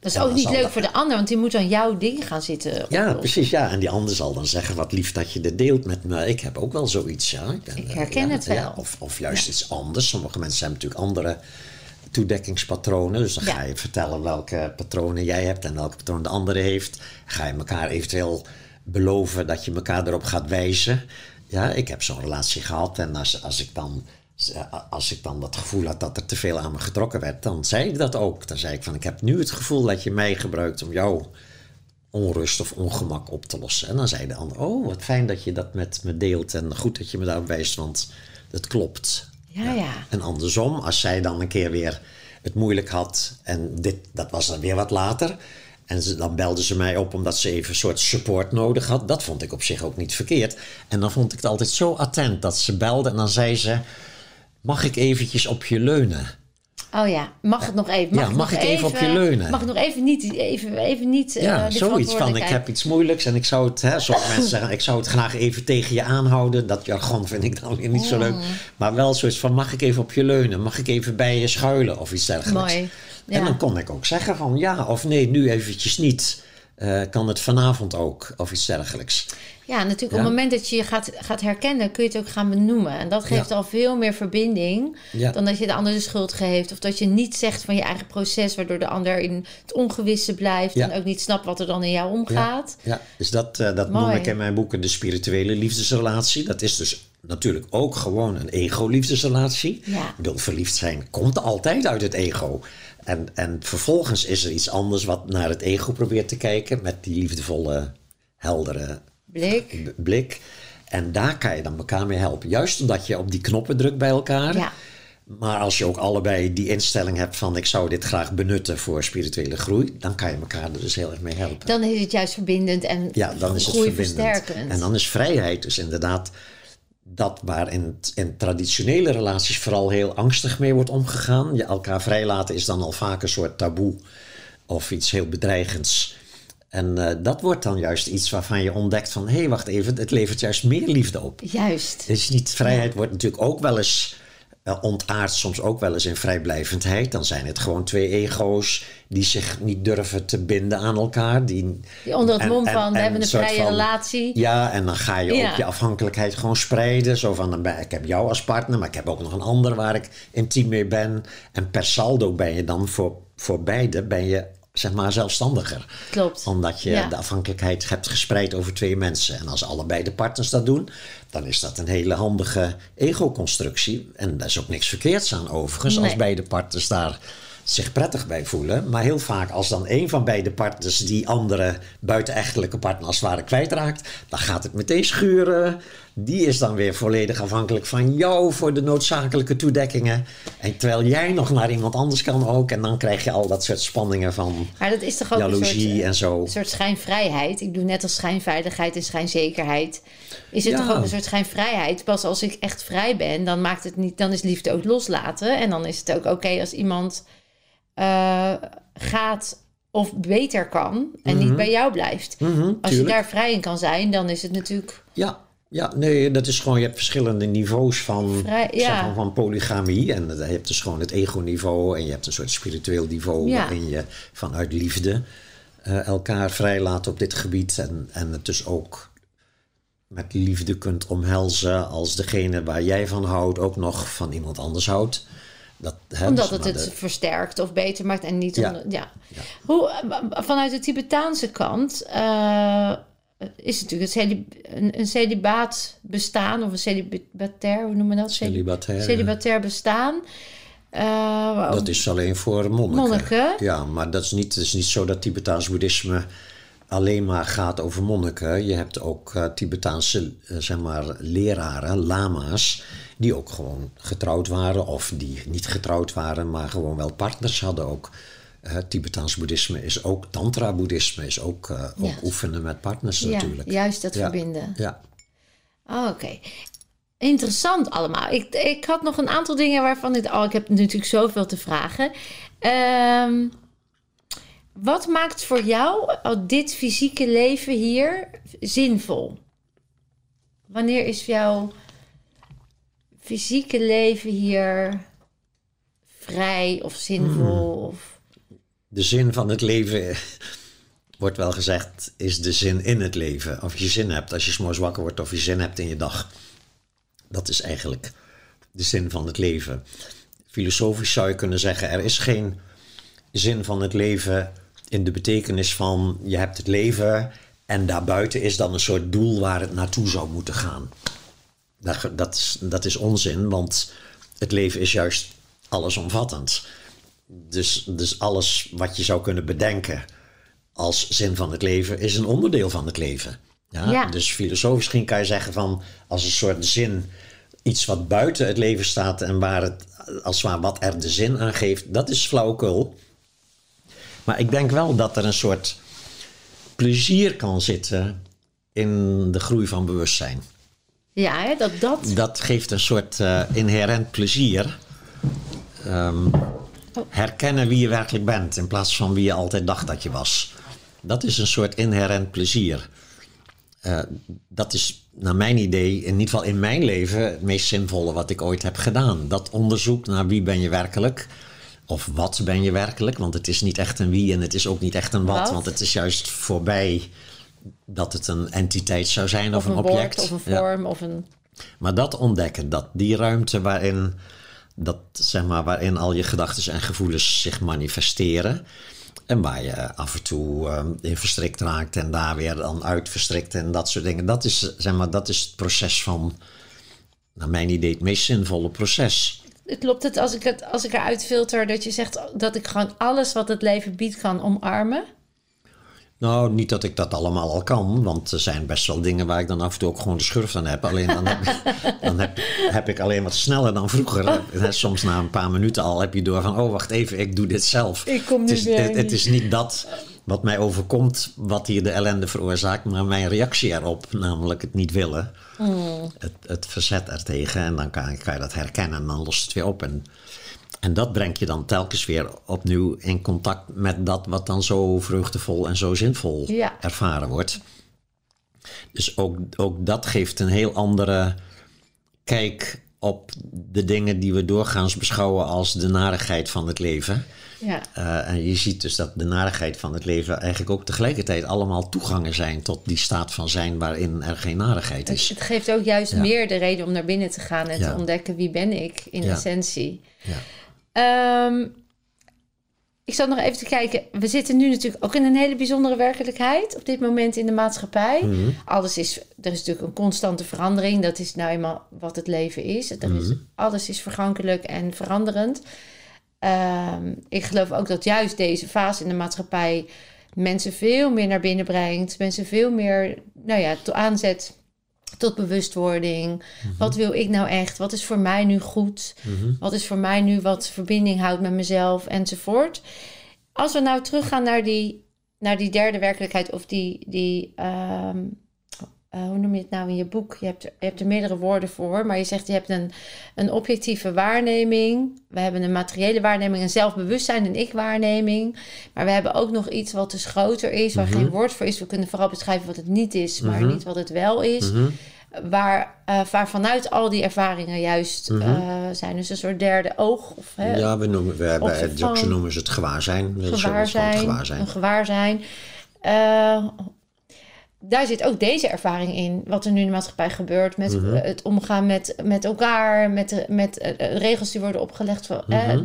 dat is ook niet leuk dat- voor de ander, want die moet dan jouw ding gaan zitten. Ja, precies. Ja. En die ander zal dan zeggen, wat lief dat je dit deelt met me. Ik heb ook wel zoiets, ja. Ik, ben, Ik eh, herken het wel. of, of juist iets anders. Sommige mensen hebben natuurlijk andere toedekkingspatronen. Dus dan ga je vertellen welke patronen jij hebt en welke patronen de andere heeft. Ga je elkaar eventueel beloven dat je elkaar erop gaat wijzen. Ja, ik heb zo'n relatie gehad en als, als ik dan... Als ik dan dat gevoel had dat er te veel aan me getrokken werd, dan zei ik dat ook. Dan zei ik van, ik heb nu het gevoel dat je mij gebruikt om jou onrust of ongemak op te lossen. En dan zei de ander, oh, wat fijn dat je dat met me deelt en goed dat je me daarop wijst, want het klopt. Ja, ja. En andersom, als zij dan een keer weer het moeilijk had en dit, dat was dan weer wat later. En ze, dan belde ze mij op omdat ze even een soort support nodig had. Dat vond ik op zich ook niet verkeerd. En dan vond ik het altijd zo attent dat ze belde en dan zei ze... Mag ik eventjes op je leunen? Oh ja, mag het nog even? Ja, het mag ik even op je leunen? Mag ik nog even niet, even, even niet eh, Ja, zoiets van ik heb iets moeilijks en ik zou het, hè, sommige mensen zeggen, ik zou het graag even tegen je aanhouden. Dat jargon vind ik dan weer niet zo Mm. leuk. Maar wel zoiets van, mag ik even op je leunen? Mag ik even bij je schuilen of iets dergelijks? Mooi, En dan kon ik ook zeggen van, ja of nee, nu eventjes niet. Eh, kan het vanavond ook of iets dergelijks. Ja, natuurlijk Ja. op het moment dat je je gaat, gaat herkennen, kun je het ook gaan benoemen. En dat geeft Ja. al veel meer verbinding Ja. dan dat je de ander de schuld geeft. Of dat je niet zegt van je eigen proces, waardoor de ander in het ongewisse blijft. En ook niet snapt wat er dan in jou omgaat. Ja, dus dat, eh, dat noem ik in mijn boeken de spirituele liefdesrelatie. Dat is dus natuurlijk ook gewoon een ego-liefdesrelatie. Ja. Ik bedoel, verliefd zijn komt altijd uit het ego. En, en vervolgens is er iets anders wat naar het ego probeert te kijken met die liefdevolle, heldere Blik. En daar kan je dan elkaar mee helpen. Juist omdat je op die knoppen drukt bij elkaar. Ja. Maar als je ook allebei die instelling hebt van ik zou dit graag benutten voor spirituele groei, dan kan je elkaar er dus heel erg mee helpen. Dan is het juist verbindend en Ja, dan is het groei verbindend. versterkend. En dan is vrijheid dus inderdaad dat waar in, in traditionele relaties vooral heel angstig mee wordt omgegaan. Je elkaar vrijlaten is dan al vaak een soort taboe of iets heel bedreigends. En eh, dat wordt dan juist iets waarvan je ontdekt van... hé, hey, wacht even, het levert juist meer liefde op. Juist. Is niet, vrijheid wordt natuurlijk ook wel eens eh, ontaard, soms ook wel eens in vrijblijvendheid. Dan zijn het gewoon twee ego's die zich niet durven te binden aan elkaar. Die, Die onder het mom van, we en hebben een vrije van- relatie. Ja, en dan ga je Ja. ook je afhankelijkheid gewoon spreiden. Zo van, ik heb jou als partner, maar ik heb ook nog een ander waar ik intiem mee ben. En per saldo ben je dan voor, voor beide, ben je zeg maar zelfstandiger. Klopt. Omdat je Ja. de afhankelijkheid hebt gespreid over twee mensen. En als allebei de partners dat doen, dan is dat een hele handige ego-constructie. En daar is ook niks verkeerds aan overigens, als beide partners daar zich prettig bij voelen. Maar heel vaak als dan een van beide partners die andere buitenechtelijke partner als het ware kwijtraakt, dan gaat het meteen schuren. Die is dan weer volledig afhankelijk van jou voor de noodzakelijke toedekkingen. En terwijl jij nog naar iemand anders kan ook. En dan krijg je al dat soort spanningen van Maar dat is toch ook jaloezie een soort, en zo. een soort schijnvrijheid. Ik doe net als schijnveiligheid en schijnzekerheid. Is het Ja. toch ook een soort schijnvrijheid? Pas als ik echt vrij ben, dan maakt het niet, dan is liefde ook loslaten. En dan is het ook oké als iemand eh, gaat of beter kan en niet bij jou blijft. Als je Mhm. tuurlijk. daar vrij in kan zijn, dan is het natuurlijk. Ja, ja, nee, dat is gewoon, je hebt verschillende niveaus van, Vrij- ja. van polygamie. En je hebt dus gewoon het ego-niveau en je hebt een soort spiritueel niveau Ja. waarin je vanuit liefde eh, elkaar vrijlaat op dit gebied. En, en het dus ook met liefde kunt omhelzen als degene waar jij van houdt ook nog van iemand anders houdt. Dat, hè, Omdat dus het het versterkt of beter maakt en niet... Ja. ja. Hoe, eh, vanuit de Tibetaanse kant uh, is natuurlijk een, een, een celibaat bestaan... of een celibatair, hoe noemen we dat? Celibatair. Celibatair bestaan... Uh, dat is alleen voor monniken. monniken. Ja, maar dat is niet, het is niet zo dat Tibetaans boeddhisme alleen maar gaat over monniken. Je hebt ook uh, Tibetaanse uh, zeg maar, leraren, lama's, die ook gewoon getrouwd waren of die niet getrouwd waren, maar gewoon wel partners hadden ook. Uh, Tibetaans boeddhisme is ook, tantra-boeddhisme is ook, ook oefenen met partners ja, natuurlijk. Juist dat verbinden. Ja. Oh, Oké. Interessant allemaal. Ik, ik had nog een aantal dingen waarvan ik... Oh, ik heb natuurlijk zoveel te vragen. Um, wat maakt voor jou dit fysieke leven hier zinvol? Wanneer is jouw fysieke leven hier vrij of zinvol? Hmm. Of... De zin van het leven, wordt wel gezegd, is de zin in het leven. Of je zin hebt als je s'morgens wakker wordt of je zin hebt in je dag. Dat is eigenlijk de zin van het leven. Filosofisch zou je kunnen zeggen, er is geen zin van het leven in de betekenis van je hebt het leven en daarbuiten is dan een soort doel waar het naartoe zou moeten gaan. Dat, dat, is, dat is onzin, want het leven is juist allesomvattend. Dus, dus alles wat je zou kunnen bedenken als zin van het leven is een onderdeel van het leven. Ja? Dus filosofisch misschien kan je zeggen van als een soort zin iets wat buiten het leven staat en waar het als waar wat er de zin aan geeft, dat is flauwekul. Maar ik denk wel dat er een soort plezier kan zitten in de groei van bewustzijn. Ja, hè, dat dat. Dat geeft een soort uh, inherent plezier. Um, herkennen wie je werkelijk bent in plaats van wie je altijd dacht dat je was. Dat is een soort inherent plezier. Uh, dat is naar mijn idee, in ieder geval in mijn leven, het meest zinvolle wat ik ooit heb gedaan. Dat onderzoek naar wie ben je werkelijk of wat ben je werkelijk? Want het is niet echt een wie en het is ook niet echt een wat. Want het is juist voorbij dat het een entiteit zou zijn of, een, object. of een vorm of een... Maar dat ontdekken, dat die ruimte waarin, dat, zeg maar, waarin al je gedachten en gevoelens zich manifesteren... En waar je af en toe uh, in verstrikt raakt en daar weer dan uit verstrikt en dat soort dingen. Dat is, zeg maar, dat is het proces van, naar mijn idee, het meest zinvolle proces. Klopt het als ik, het als ik eruit filter dat je zegt dat ik gewoon alles wat het leven biedt kan omarmen? Nou, niet dat ik dat allemaal al kan, want er zijn best wel dingen waar ik dan af en toe ook gewoon de schurft aan heb. Alleen dan heb, ik, dan heb, heb ik alleen wat sneller dan vroeger. Soms na een paar minuten al heb je door van, oh wacht even, ik doe dit zelf. Ik kom nu het, is, het, het is niet dat wat mij overkomt wat hier de ellende veroorzaakt, maar mijn reactie erop, namelijk het niet willen. Mm. Het, het verzet ertegen en dan kan, kan je dat herkennen en dan lost het weer op. En, en dat brengt je dan telkens weer opnieuw in contact met dat wat dan zo vreugdevol en zo zinvol ervaren wordt. Dus ook, ook dat geeft een heel andere kijk op de dingen die we doorgaans beschouwen als de narigheid van het leven. Ja. Uh, en je ziet dus dat de narigheid van het leven eigenlijk ook tegelijkertijd allemaal toegangen zijn tot die staat van zijn waarin er geen narigheid is. Het geeft ook juist meer de reden om naar binnen te gaan en te ontdekken wie ben ik in essentie. Ja. Um, ik zat nog even te kijken. We zitten nu natuurlijk ook in een hele bijzondere werkelijkheid op dit moment in de maatschappij. Mhm. Alles is, er is natuurlijk een constante verandering. Dat is nou eenmaal wat het leven is. Er is mhm. alles is vergankelijk en veranderend. Um, ik geloof ook dat juist deze fase in de maatschappij mensen veel meer naar binnen brengt. Mensen veel meer nou ja, aanzet tot bewustwording. Mhm. Wat wil ik nou echt? Wat is voor mij nu goed? Mhm. Wat is voor mij nu wat verbinding houdt met mezelf enzovoort? Als we nou teruggaan naar die, naar die derde werkelijkheid of die, die um, uh, hoe noem je het nou in je boek? Je hebt, er, je hebt er meerdere woorden voor, maar je zegt je hebt een, een objectieve waarneming. We hebben een materiële waarneming, een zelfbewustzijn, een ik-waarneming. Maar we hebben ook nog iets wat dus groter is, waar mhm. geen woord voor is. We kunnen vooral beschrijven wat het niet is, maar mhm. niet wat het wel is. Mhm. Waar, uh, waar vanuit al die ervaringen juist uh, zijn. Dus een soort derde oog. Of, hè, ja, we noemen, we hebben, noemen ze het gewaarzijn. Gewaarzijn, gewaarzijn. Een gewaarzijn. Daar zit ook deze ervaring in. Wat er nu in de maatschappij gebeurt. Met Mhm. eh, het omgaan met, met elkaar. Met, de- met eh, regels die worden opgelegd. Van, eh, Mhm.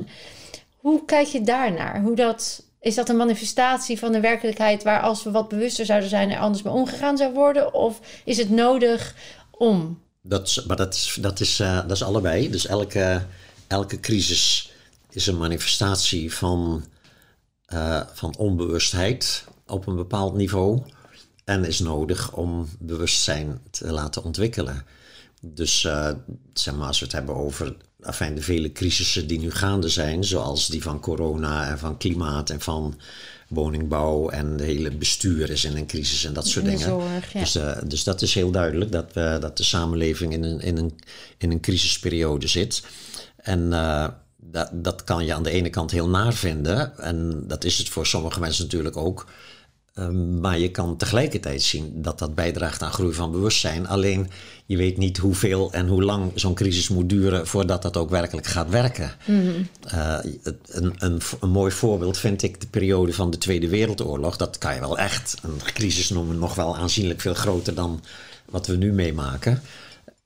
hoe kijk je daarnaar? Hoe dat, is dat een manifestatie van de werkelijkheid... waar als we wat bewuster zouden zijn... er anders mee omgegaan zou worden? Of is het nodig om... Dat is, maar dat is, dat, is, eh, dat is allebei. Dus elke, elke crisis is een manifestatie van, eh, van onbewustheid op een bepaald niveau. En is nodig om bewustzijn te laten ontwikkelen. Dus eh, zeg maar, als we het hebben over de vele crisissen die nu gaande zijn, zoals die van corona en van klimaat en van woningbouw en de hele bestuur is in een crisis en dat soort dingen. zorg, ja. dus, eh, dus dat is heel duidelijk dat, we, dat de samenleving in een, in een, in een crisisperiode zit. En eh, dat, dat kan je aan de ene kant heel naar vinden. En dat is het voor sommige mensen natuurlijk ook. Um, maar je kan tegelijkertijd zien dat dat bijdraagt aan groei van bewustzijn. Alleen je weet niet hoeveel en hoe lang zo'n crisis moet duren voordat dat ook werkelijk gaat werken. Mm. Uh, een, een, een, mooi voorbeeld vind ik de periode van de Tweede Wereldoorlog. Dat kan je wel echt een crisis noemen, nog wel aanzienlijk veel groter dan wat we nu meemaken.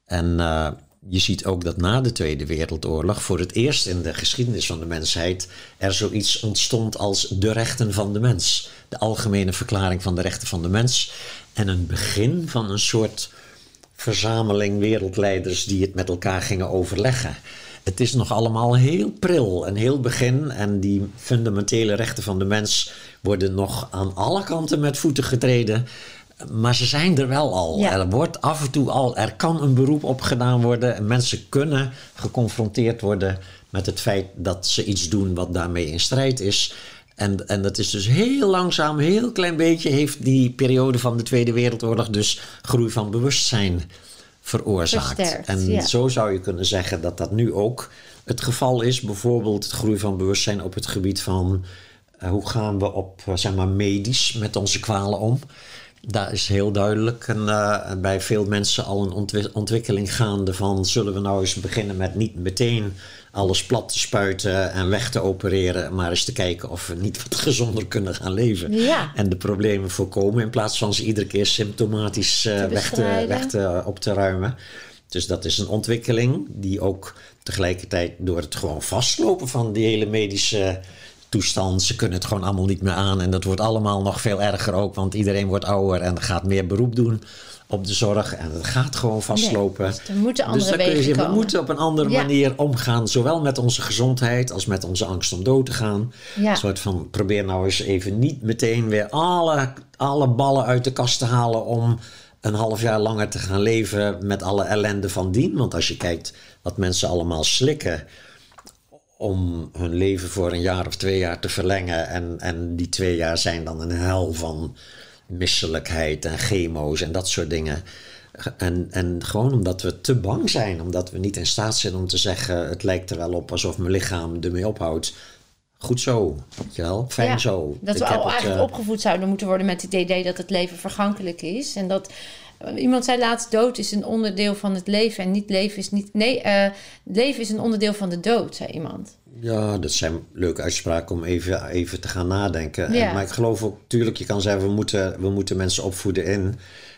En uh, je ziet ook dat na de Tweede Wereldoorlog voor het eerst in de geschiedenis van de mensheid er zoiets ontstond als de rechten van de mens. De algemene verklaring van de rechten van de mens. En een begin van een soort verzameling wereldleiders die het met elkaar gingen overleggen. Het is nog allemaal heel pril, een heel begin. En die fundamentele rechten van de mens worden nog aan alle kanten met voeten getreden. Maar ze zijn er wel al. Ja. Er wordt af en toe al, er kan een beroep op gedaan worden. En mensen kunnen geconfronteerd worden met het feit dat ze iets doen wat daarmee in strijd is. En, en dat is dus heel langzaam, heel klein beetje, heeft die periode van de Tweede Wereldoorlog dus groei van bewustzijn veroorzaakt. Versterkt, en ja. zo zou je kunnen zeggen dat dat nu ook het geval is. Bijvoorbeeld het groei van bewustzijn op het gebied van uh, hoe gaan we op, uh, zeg maar, medisch met onze kwalen om. Daar is heel duidelijk een, uh, bij veel mensen al een ontwi ontwikkeling gaande van zullen we nou eens beginnen met niet meteen alles plat te spuiten en weg te opereren, maar eens te kijken of we niet wat gezonder kunnen gaan leven. Ja. En de problemen voorkomen in plaats van ze iedere keer symptomatisch uh, weg, te, weg te, op te ruimen. Dus dat is een ontwikkeling die ook tegelijkertijd door het gewoon vastlopen van die hele medische toestand. Ze kunnen het gewoon allemaal niet meer aan. En dat wordt allemaal nog veel erger ook. Want iedereen wordt ouder en gaat meer beroep doen op de zorg. En het gaat gewoon vastlopen. Nee, dus er moeten andere dus je wegen zeggen, we moeten op een andere Ja. manier omgaan. Zowel met onze gezondheid als met onze angst om dood te gaan. Ja. Een soort van, probeer nou eens even niet meteen weer alle, alle ballen uit de kast te halen... om een half jaar langer te gaan leven met alle ellende van dien. Want als je kijkt wat mensen allemaal slikken om hun leven voor een jaar of twee jaar te verlengen. En, en die twee jaar zijn dan een hel van misselijkheid en chemo's en dat soort dingen. En, en gewoon omdat we te bang zijn, omdat we niet in staat zijn om te zeggen: het lijkt er wel op alsof mijn lichaam ermee ophoudt. Goed zo, weet je wel? Fijn Ja, zo. Dat we Ik al het, eigenlijk eh, opgevoed zouden moeten worden met het idee dat het leven vergankelijk is. En dat iemand zei laatst: dood is een onderdeel van het leven. En niet leven is niet. Nee, eh, leven is een onderdeel van de dood, zei iemand. Ja, dat zijn leuke uitspraken om even, even te gaan nadenken. Ja. En, maar ik geloof ook, tuurlijk, je kan zeggen, we moeten, we moeten mensen opvoeden in.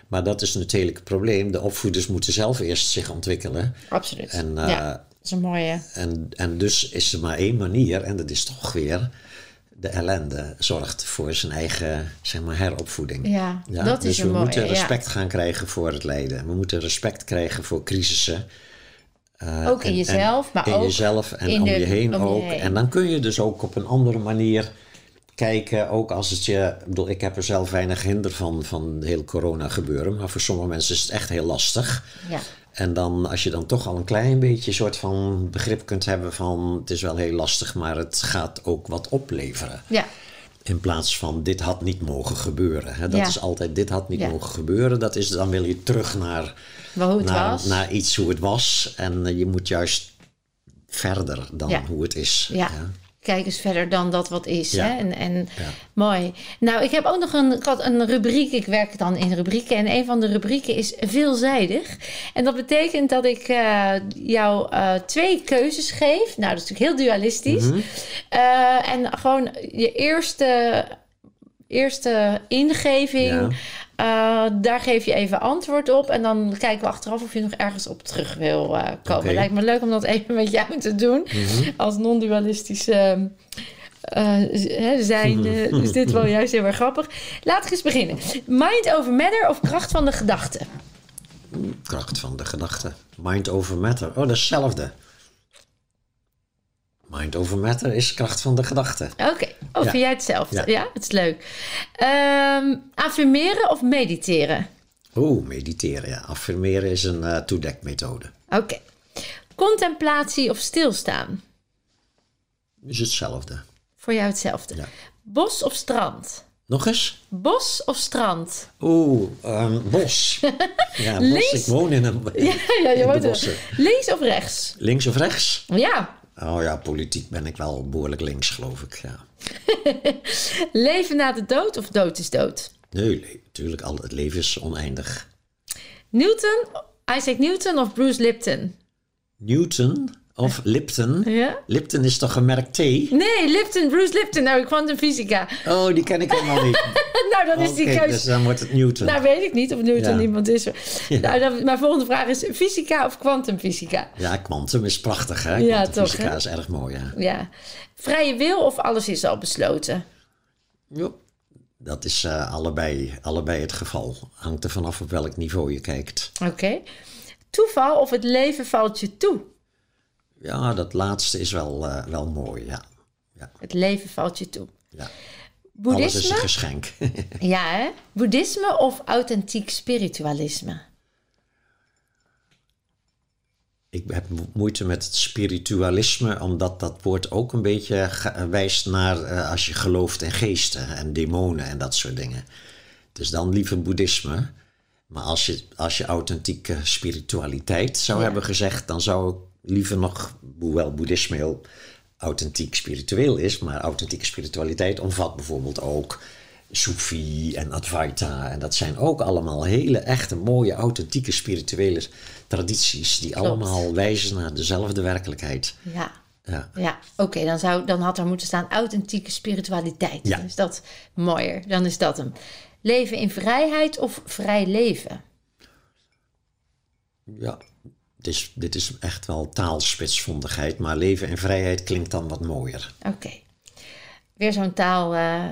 Maar dat is natuurlijk het probleem. De opvoeders moeten zelf eerst zich ontwikkelen. Absoluut. En, eh, ja, dat is een mooie. En, en dus is er maar één manier, en dat is toch weer de ellende zorgt voor zijn eigen zeg maar, heropvoeding. Ja, dat dus is we een mooie. moeten ja. respect gaan krijgen voor het lijden. We moeten respect krijgen voor crisissen. Uh, Ook in en- jezelf, en maar in ook jezelf en in om de- je heen om je ook. heen. En dan kun je dus ook op een andere manier kijken, ook als het je... Ik, bedoel, ik heb er zelf weinig hinder van, van het hele corona gebeuren. Maar voor sommige mensen is het echt heel lastig. Ja. En dan, als je dan toch al een klein beetje soort van begrip kunt hebben van... het is wel heel lastig, maar het gaat ook wat opleveren. Ja, In plaats van dit had niet mogen gebeuren. Hè? Dat Ja. is altijd dit had niet Ja. mogen gebeuren. Dat is, dan wil je terug naar, maar hoe het naar, was. naar iets hoe het was. En eh, je moet juist verder dan hoe het is. Ja. Kijk eens verder dan dat wat is. Ja. Hè? En, en Ja. mooi. Nou, ik heb ook nog een, ik had een rubriek. Ik werk dan in rubrieken. En een van de rubrieken is veelzijdig. En dat betekent dat ik eh, jou eh, twee keuzes geef. Nou, dat is natuurlijk heel dualistisch. Mhm. Eh, en gewoon je eerste, eerste ingeving. Ja. Eh, daar geef je even antwoord op. En dan kijken we achteraf of je nog ergens op terug wil eh, komen. Lijkt me leuk om dat even met jou te doen. Als non-dualistische hè, zijn. is dit wel juist heel erg grappig. Laten we eens beginnen. Mind over matter of kracht van de gedachte? Kracht van de gedachte. Mind over matter. Oh, dat is hetzelfde. Mind over matter is kracht van de gedachte. Oké. Oh, Ja. vind jij hetzelfde? Ja, Ja. het is leuk. Ehm, affirmeren of mediteren? Oeh, mediteren. Ja. Affirmeren is een eh, toedekmethode. Oké. Contemplatie of stilstaan? Is hetzelfde. Voor jou hetzelfde. Ja. Bos of strand? Nog eens? Bos of strand? Oeh, ehm, bos. Ja, bos. Links- Ik woon in een Ja, ja je in de bossen. Links of rechts? Links of rechts? Ja. Oh ja, politiek ben ik wel behoorlijk links, geloof ik. Ja. Leven na de dood of dood is dood? Nee, natuurlijk, al het leven is oneindig. Newton, Isaac Newton of Bruce Lipton? Newton of Lipton? Ja? Lipton is toch een merk thee? Nee, Lipton, Bruce Lipton. Nou, kwantumfysica. Oh, die ken ik helemaal niet. nou, dan is die keus... dus dan wordt het Newton. Nou, weet ik niet of Newton Ja. iemand is. Nou, dan, mijn volgende vraag is fysica of kwantumfysica? Ja, kwantum is prachtig, hè? Ja, hè? is erg mooi, ja. Ja. Vrije wil of alles is al besloten? Jo. Dat is eh, allebei, allebei het geval. Hangt er vanaf op welk niveau je kijkt. Oké. Toeval of het leven valt je toe? Ja, dat laatste is wel, eh, wel mooi, ja. ja. Het leven valt je toe. ja. Alles is Boeddhisme? een geschenk. Ja, hè? Boeddhisme of authentiek spiritualisme? Ik heb mo- moeite met het spiritualisme, omdat dat woord ook een beetje ge- wijst naar eh, als je gelooft in geesten en demonen en dat soort dingen. Dus dan liever boeddhisme. Maar als je, als je authentieke spiritualiteit zou Ja. hebben gezegd, dan zou ik liever nog, hoewel boeddhisme heel authentiek spiritueel is, maar authentieke spiritualiteit omvat bijvoorbeeld ook Soefi en Advaita. En dat zijn ook allemaal hele echte, mooie, authentieke spirituele tradities die allemaal wijzen naar dezelfde werkelijkheid. Ja. Ja. Ja, oké, dan dan, dan had er moeten staan authentieke spiritualiteit. Ja. Dan is dat mooier, dan is dat hem. Leven in vrijheid of vrij leven? Ja, is, dit is echt wel taalspitsvondigheid, maar leven in vrijheid klinkt dan wat mooier. Oké. Weer zo'n taal eh,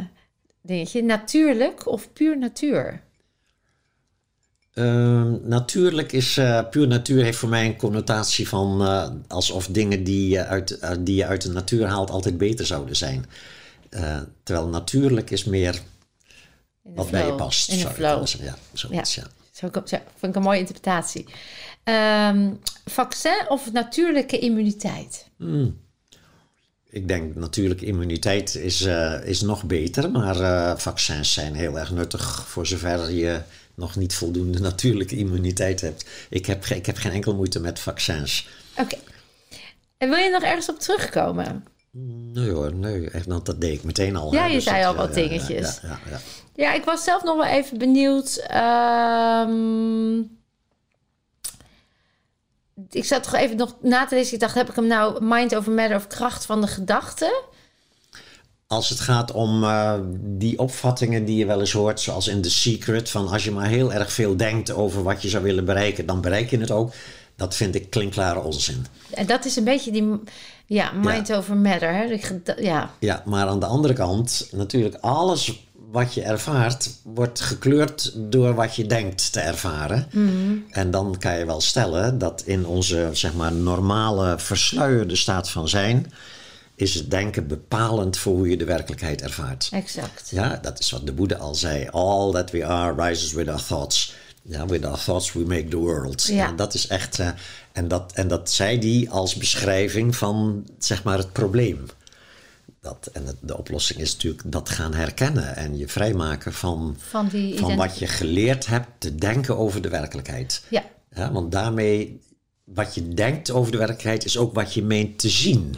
dingetje. Natuurlijk of puur natuur? Ehm, natuurlijk is eh, puur natuur heeft voor mij een connotatie van eh, alsof dingen die je, uit, die je uit de natuur haalt altijd beter zouden zijn. Terwijl natuurlijk is meer wat bij je past. In de flow. zeggen. Ja, zoiets, ja. Zo, zo, vind ik een mooie interpretatie. Ehm, vaccin of natuurlijke immuniteit? Ik denk natuurlijke immuniteit is, eh, is nog beter, maar eh, vaccins zijn heel erg nuttig voor zover je nog niet voldoende natuurlijke immuniteit hebt. Ik heb, ik heb geen enkel moeite met vaccins. Oké. En wil je nog ergens op terugkomen? Nee hoor, nee, echt, want dat deed ik meteen al. Ja, hè, je dus zei dat, al ja, wat ja, ja, dingetjes. Ja, ja, ja. Ja, ik was zelf nog wel even benieuwd. ehm, ik zat toch even nog na te lezen. Ik dacht, heb ik hem nou mind over matter of kracht van de gedachte? Als het gaat om eh, die opvattingen die je wel eens hoort, zoals in The Secret, van als je maar heel erg veel denkt over wat je zou willen bereiken, dan bereik je het ook. Dat vind ik klinkklare onzin. En dat is een beetje die ja, mind over matter. Hè? Ja, Ja, maar aan de andere kant, natuurlijk, alles wat je ervaart, wordt gekleurd door wat je denkt te ervaren. En dan kan je wel stellen dat in onze, zeg maar, normale, versluierde staat van zijn, is het denken bepalend voor hoe je de werkelijkheid ervaart. exact. Ja, dat is wat de Boeddha al zei. All that we are rises with our thoughts. Ja, with our thoughts we make the world. Ja. En dat is echt... eh, en, dat, en dat zei die als beschrijving van, zeg maar, het probleem. Dat, en het- de oplossing is natuurlijk dat gaan herkennen en je vrijmaken van, Van die van wat je geleerd hebt te denken over de werkelijkheid. Ja, Ja, want daarmee, wat je denkt over de werkelijkheid, is ook wat je meent te zien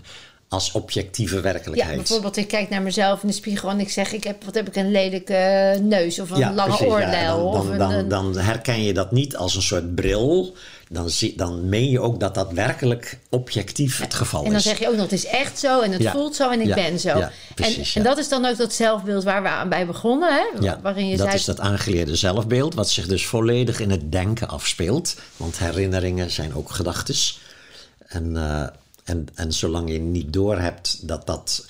als objectieve Ja, werkelijkheid. bijvoorbeeld ik kijk naar mezelf in de spiegel en ik zeg, ik heb, wat heb ik een lelijke neus of een Ja, lange precies, ja. oorlel. dan, of een, dan, dan herken je dat niet als een soort bril. Dan, zie, dan meen je ook dat dat werkelijk objectief het geval en dan is. zeg je ook nog, het is echt zo en het Ja. voelt zo en ik Ja. ben zo. Ja, precies, en, en dat is dan ook dat zelfbeeld waar we aan bij begonnen, hè? Ja, waarin je dat zei, is dat aangeleerde zelfbeeld, wat zich dus volledig in het denken afspeelt. Want herinneringen zijn ook gedachtes. En, eh, en, en zolang je niet doorhebt dat dat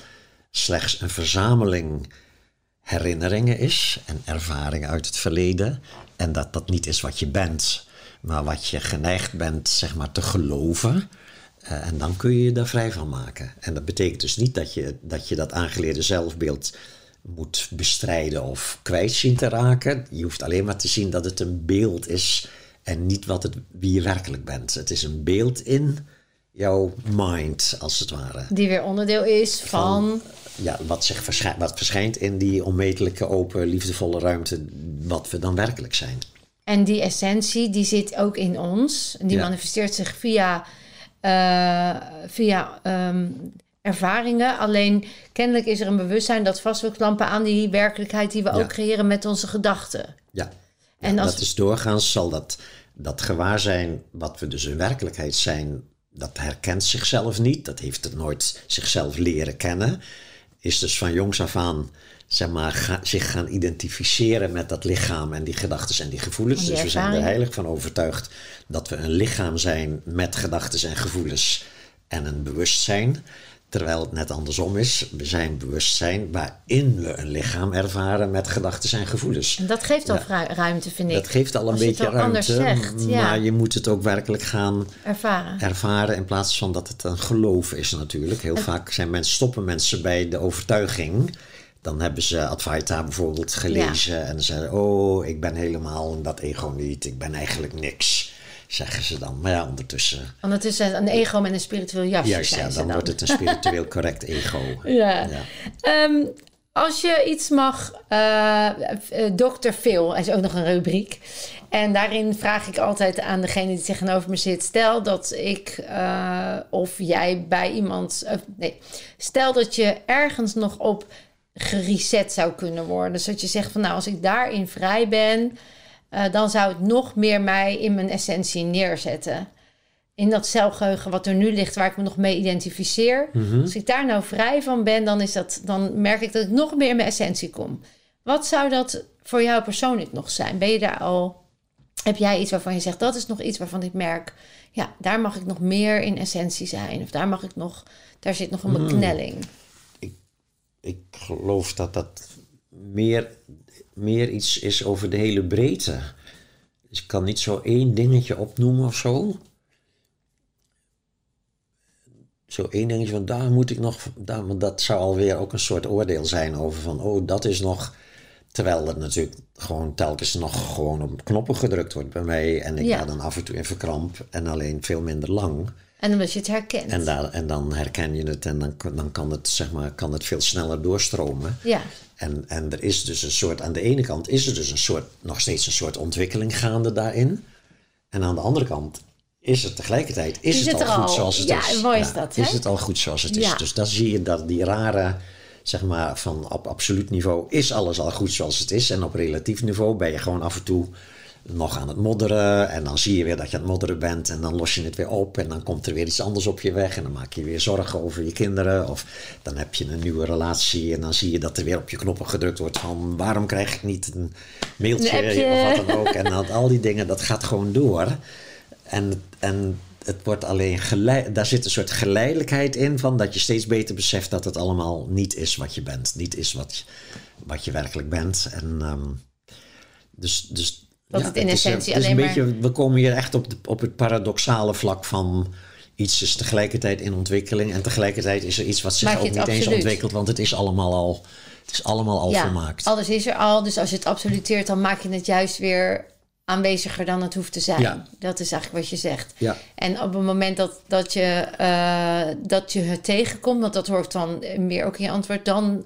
slechts een verzameling herinneringen is en ervaringen uit het verleden, en dat dat niet is wat je bent, maar wat je geneigd bent zeg maar, te geloven. eh, en dan kun je je daar vrij van maken. En dat betekent dus niet dat je dat, je dat aangeleerde zelfbeeld moet bestrijden of kwijt zien te raken. Je hoeft alleen maar te zien dat het een beeld is en niet wat het, wie je werkelijk bent. Het is een beeld in jouw mind, als het ware. die weer onderdeel is van, Ja, wat, zich verschijnt, wat verschijnt in die onmetelijke, open, liefdevolle ruimte, wat we dan werkelijk zijn. En die essentie, die zit ook in ons. En die Ja. manifesteert zich via, eh, via ehm, ervaringen. Alleen kennelijk is er een bewustzijn dat vast wil klampen aan die werkelijkheid die we Ja. ook creëren met onze gedachten. Ja, En als- dat is doorgaans zal dat, dat gewaarzijn, wat we dus in werkelijkheid zijn, dat herkent zichzelf niet. Dat heeft het nooit zichzelf leren kennen. Is dus van jongs af aan, zeg maar, ga- zich gaan identificeren met dat lichaam en die gedachten en die gevoelens. Die dus we zijn er heilig van overtuigd dat we een lichaam zijn met gedachten en gevoelens en een bewustzijn. Terwijl het net andersom is. We zijn bewustzijn waarin we een lichaam ervaren met gedachten en gevoelens. En dat geeft al ruimte, vind ik. Dat geeft al een Als je het beetje ruimte, zegt, ja. maar je moet het ook werkelijk gaan Ervaren. ervaren in plaats van dat het een geloof is natuurlijk. Heel vaak zijn mensen, stoppen mensen bij de overtuiging. Dan hebben ze Advaita bijvoorbeeld gelezen en dan zeggen oh, ik ben helemaal dat ego niet, ik ben eigenlijk niks, zeggen ze dan. Maar ja, ondertussen, Want het is een ego met een spiritueel jasje, juist ja, dan dan. wordt het een spiritueel correct ego. Ja. Ja. Ehm, als je iets mag, eh Dr. Phil is ook nog een rubriek. En daarin vraag ik altijd aan degene die tegenover me zit: stel dat ik eh, of jij bij iemand, eh, nee, stel dat je ergens nog op gereset zou kunnen worden. Dus dat je zegt van nou, als ik daarin vrij ben, eh, dan zou het nog meer mij in mijn essentie neerzetten. In dat celgeheugen wat er nu ligt, waar ik me nog mee identificeer. Als ik daar nou vrij van ben, dan, is dat, dan merk ik dat ik nog meer in mijn essentie kom. Wat zou dat voor jou persoonlijk nog zijn? Ben je daar al. Heb jij iets waarvan je zegt dat is nog iets waarvan ik merk, ja, daar mag ik nog meer in essentie zijn, of daar mag ik nog, daar zit nog een beknelling. Ik geloof dat dat meer, meer iets is over de hele breedte. Dus ik kan niet zo één dingetje opnoemen of zo. Zo één dingetje van daar moet ik nog. Daar, want dat zou alweer ook een soort oordeel zijn over van oh, dat is nog. Terwijl het natuurlijk gewoon telkens nog gewoon op knoppen gedrukt wordt bij mij. En ik Ja. ga dan af en toe in verkramp en alleen veel minder lang. En omdat je het herkent. En, daar, en dan herken je het en dan, dan kan, het, zeg maar, kan het veel sneller doorstromen. Ja. En, en er is dus een soort, aan de ene kant is er dus een soort, nog steeds een soort ontwikkeling gaande daarin. En aan de andere kant is het tegelijkertijd, is, Is het, het al goed al? zoals het Ja, is. mooi is dat, Is het al goed zoals het is. Dus dan zie je dat die rare, zeg maar, van op absoluut niveau is alles al goed zoals het is. En op relatief niveau ben je gewoon af en toe nog aan het modderen. En dan zie je weer dat je aan het modderen bent. En dan los je het weer op. En dan komt er weer iets anders op je weg. En dan maak je weer zorgen over je kinderen. Of dan heb je een nieuwe relatie. En dan zie je dat er weer op je knoppen gedrukt wordt van... waarom krijg ik niet een mailtje Een of wat dan ook. En dan, al die dingen, dat gaat gewoon door. En, en het wordt alleen geleid, daar zit een soort geleidelijkheid in van dat je steeds beter beseft dat het allemaal niet is wat je bent. Niet is wat, je- wat je werkelijk bent. En ehm, dus, dus Dat het in is, een- essentie het is alleen een beetje, We komen hier echt op, de, op het paradoxale vlak van iets is tegelijkertijd in ontwikkeling en tegelijkertijd is er iets wat zich ook niet eens ontwikkelt, want het is allemaal al, het is allemaal al ja, volmaakt. alles is er al. Dus als je het absoluteert, dan maak je het juist weer aanweziger dan het hoeft te zijn. Ja. Dat is eigenlijk wat je zegt. Ja. En op het moment dat, dat, je, eh, dat je het tegenkomt, want dat hoort dan meer ook in je antwoord, dan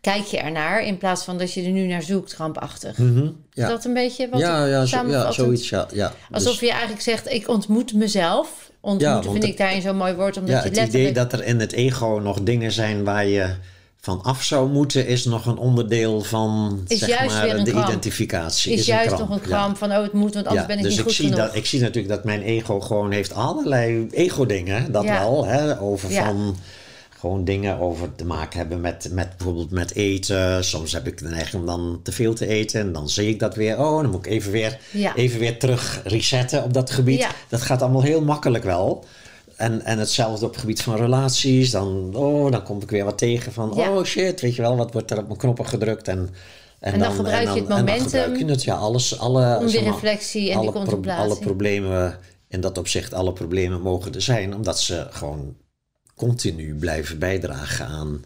kijk je ernaar in plaats van dat je er nu naar zoekt, rampachtig. ja. Is dat een beetje wat ja, ja, zo, ja, zoiets. Ja, ja. Alsof Dus- je eigenlijk zegt, ik ontmoet mezelf ontmoeten, want vind het- ik daarin zo'n mooi woord. Omdat Ja, je het letterlijk... idee dat er in het ego nog dingen zijn waar je van af zou moeten, is nog een onderdeel van Is zeg juist maar, weer een de kramp. identificatie. is, juist kramp, nog een ja. kramp van, oh, het moet, want anders Ja, ben ik dus niet ik goed zie, genoeg. dat, ik zie natuurlijk dat mijn ego gewoon heeft allerlei ego-dingen. Dat Ja. wel, hè, over van gewoon dingen over te maken hebben met, met bijvoorbeeld met eten. Soms heb ik de neiging om dan te veel te eten en dan zie ik dat weer. Oh, dan moet ik even weer, Ja. even weer terug resetten op dat gebied. Ja. Dat gaat allemaal heel makkelijk wel. En, en hetzelfde op het gebied van relaties. Dan, oh, dan kom ik weer wat tegen van, Ja. oh shit, weet je wel, wat wordt er op mijn knoppen gedrukt. En, En dan gebruik je het en dan momentum gebruik je het, ja, alles, alle, om die zeg maar, reflectie en die alle, pro- contemplatie. alle problemen, in dat opzicht, alle problemen mogen er zijn, omdat ze gewoon continu blijven bijdragen aan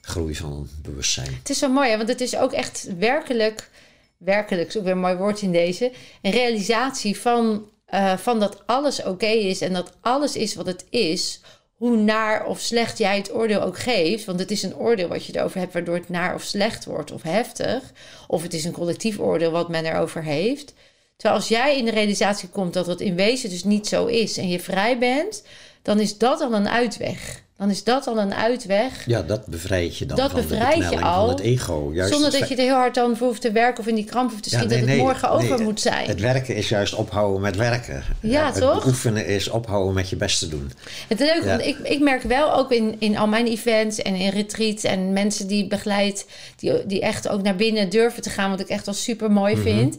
groei van bewustzijn. Het is zo mooi, hè, want het is ook echt werkelijk, werkelijk, ook weer een mooi woord in deze, een realisatie van, eh, van dat alles oké is en dat alles is wat het is. Hoe naar of slecht jij het oordeel ook geeft, want het is een oordeel wat je erover hebt, waardoor het naar of slecht wordt of heftig. Of het is een collectief oordeel wat men erover heeft. Terwijl als jij in de realisatie komt dat het in wezen dus niet zo is en je vrij bent, dan is dat al een uitweg. Dan is dat al een uitweg Ja, dat bevrijdt je dan Dat van de bevrijdt je al, van het ego. Juist Zonder het dat je er heel hard dan voor hoeft te werken of in die kramp hoeft te Ja, schieten nee, dat het nee, morgen over nee, moet zijn. Het werken is juist ophouden met werken. Ja, het toch? oefenen is ophouden met je best te doen. Het is leuk, Ja. want ik, ik merk wel ook in, in al mijn events en in retreats en mensen die ik begeleid, die, die echt ook naar binnen durven te gaan, wat ik echt wel super mooi Mhm. vind.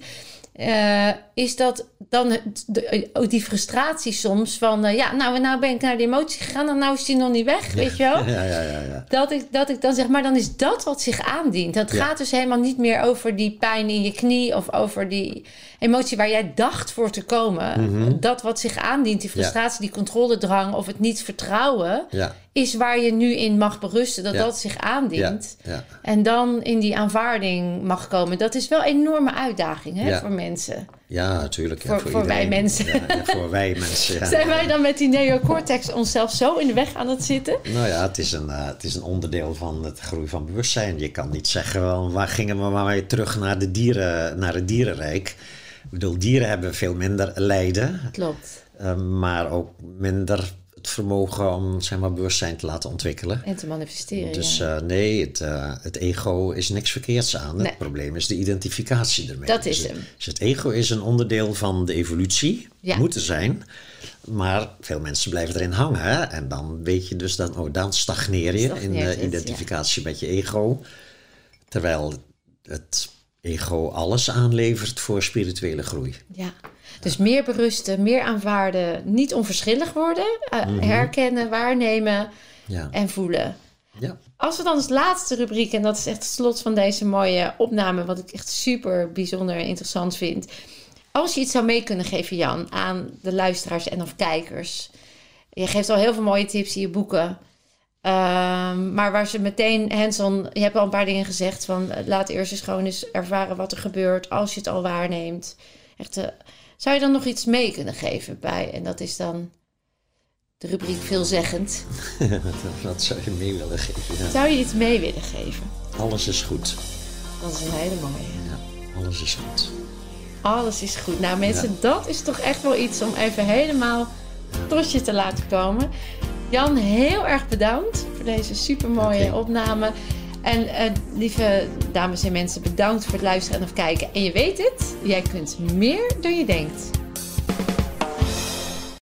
Eh, is dat dan de, ook die frustratie soms van, eh, ja, nou, nou ben ik naar de emotie gegaan en nou is die nog niet weg, weet je wel? Ja, ja, ja. ja. Dat ik, dat ik dan zeg, maar dan is dat wat zich aandient. Dat Ja. gaat dus helemaal niet meer over die pijn in je knie of over die emotie waar jij dacht voor te komen. Mhm. Dat wat zich aandient, die frustratie, die controledrang of het niet vertrouwen, Ja, is waar je nu in mag berusten. Dat Ja. dat zich aandient. ja, ja. En dan in die aanvaarding mag komen. Dat is wel een enorme uitdaging hè, voor mensen. Ja, natuurlijk. Ja, Voor- voor, voor wij mensen. Voor wij mensen. Ja. Zijn wij dan met die neocortex onszelf zo in de weg aan het zitten? Nou ja, het is, een, eh, het is een onderdeel van het groei van bewustzijn. Je kan niet zeggen, waar gingen we maar weer terug naar, de dieren, naar het dierenrijk. Ik bedoel, dieren hebben veel minder lijden, Klopt. eh, maar ook minder het vermogen om zeg maar, bewustzijn te laten ontwikkelen. En te manifesteren. Dus ja. eh, nee, het, eh, het ego is niks verkeerds aan. Nee. Het probleem is de identificatie ermee. Dat Dus is het- hem. Dus het ego is een onderdeel van de evolutie, Ja. moet er zijn. Maar veel mensen blijven erin hangen. hè. En dan weet je dus dat, oh, dan stagneer je Stagneert in het, de ja. identificatie met je ego. Terwijl het ego alles aanlevert voor spirituele groei. Ja. Dus meer berusten, meer aanvaarden, niet onverschillig worden, eh, Mhm. herkennen, waarnemen Ja, en voelen. ja. Als we dan als laatste rubriek, en dat is echt het slot van deze mooie opname, wat ik echt super bijzonder en interessant vind. Als je iets zou mee kunnen geven, Jan, aan de luisteraars en of kijkers. Je geeft al heel veel mooie tips in je boeken. Ehm, maar waar ze meteen hands-on... Je hebt al een paar dingen gezegd van... eh, laat eerst eens gewoon eens ervaren wat er gebeurt... als je het al waarneemt. Echt, eh, zou je dan nog iets mee kunnen geven bij? En dat is dan de rubriek veelzeggend. Wat zou je mee willen geven? Ja. Zou je iets mee willen geven? Alles is goed. Dat is een hele mooie. Ja, alles is goed. Alles is goed. Nou mensen, dat is toch echt wel iets om even helemaal tot je te laten komen. Jan, heel erg bedankt voor deze supermooie Oké. opname. En eh, lieve dames en mensen, bedankt voor het luisteren en of kijken. En je weet het, jij kunt meer dan je denkt.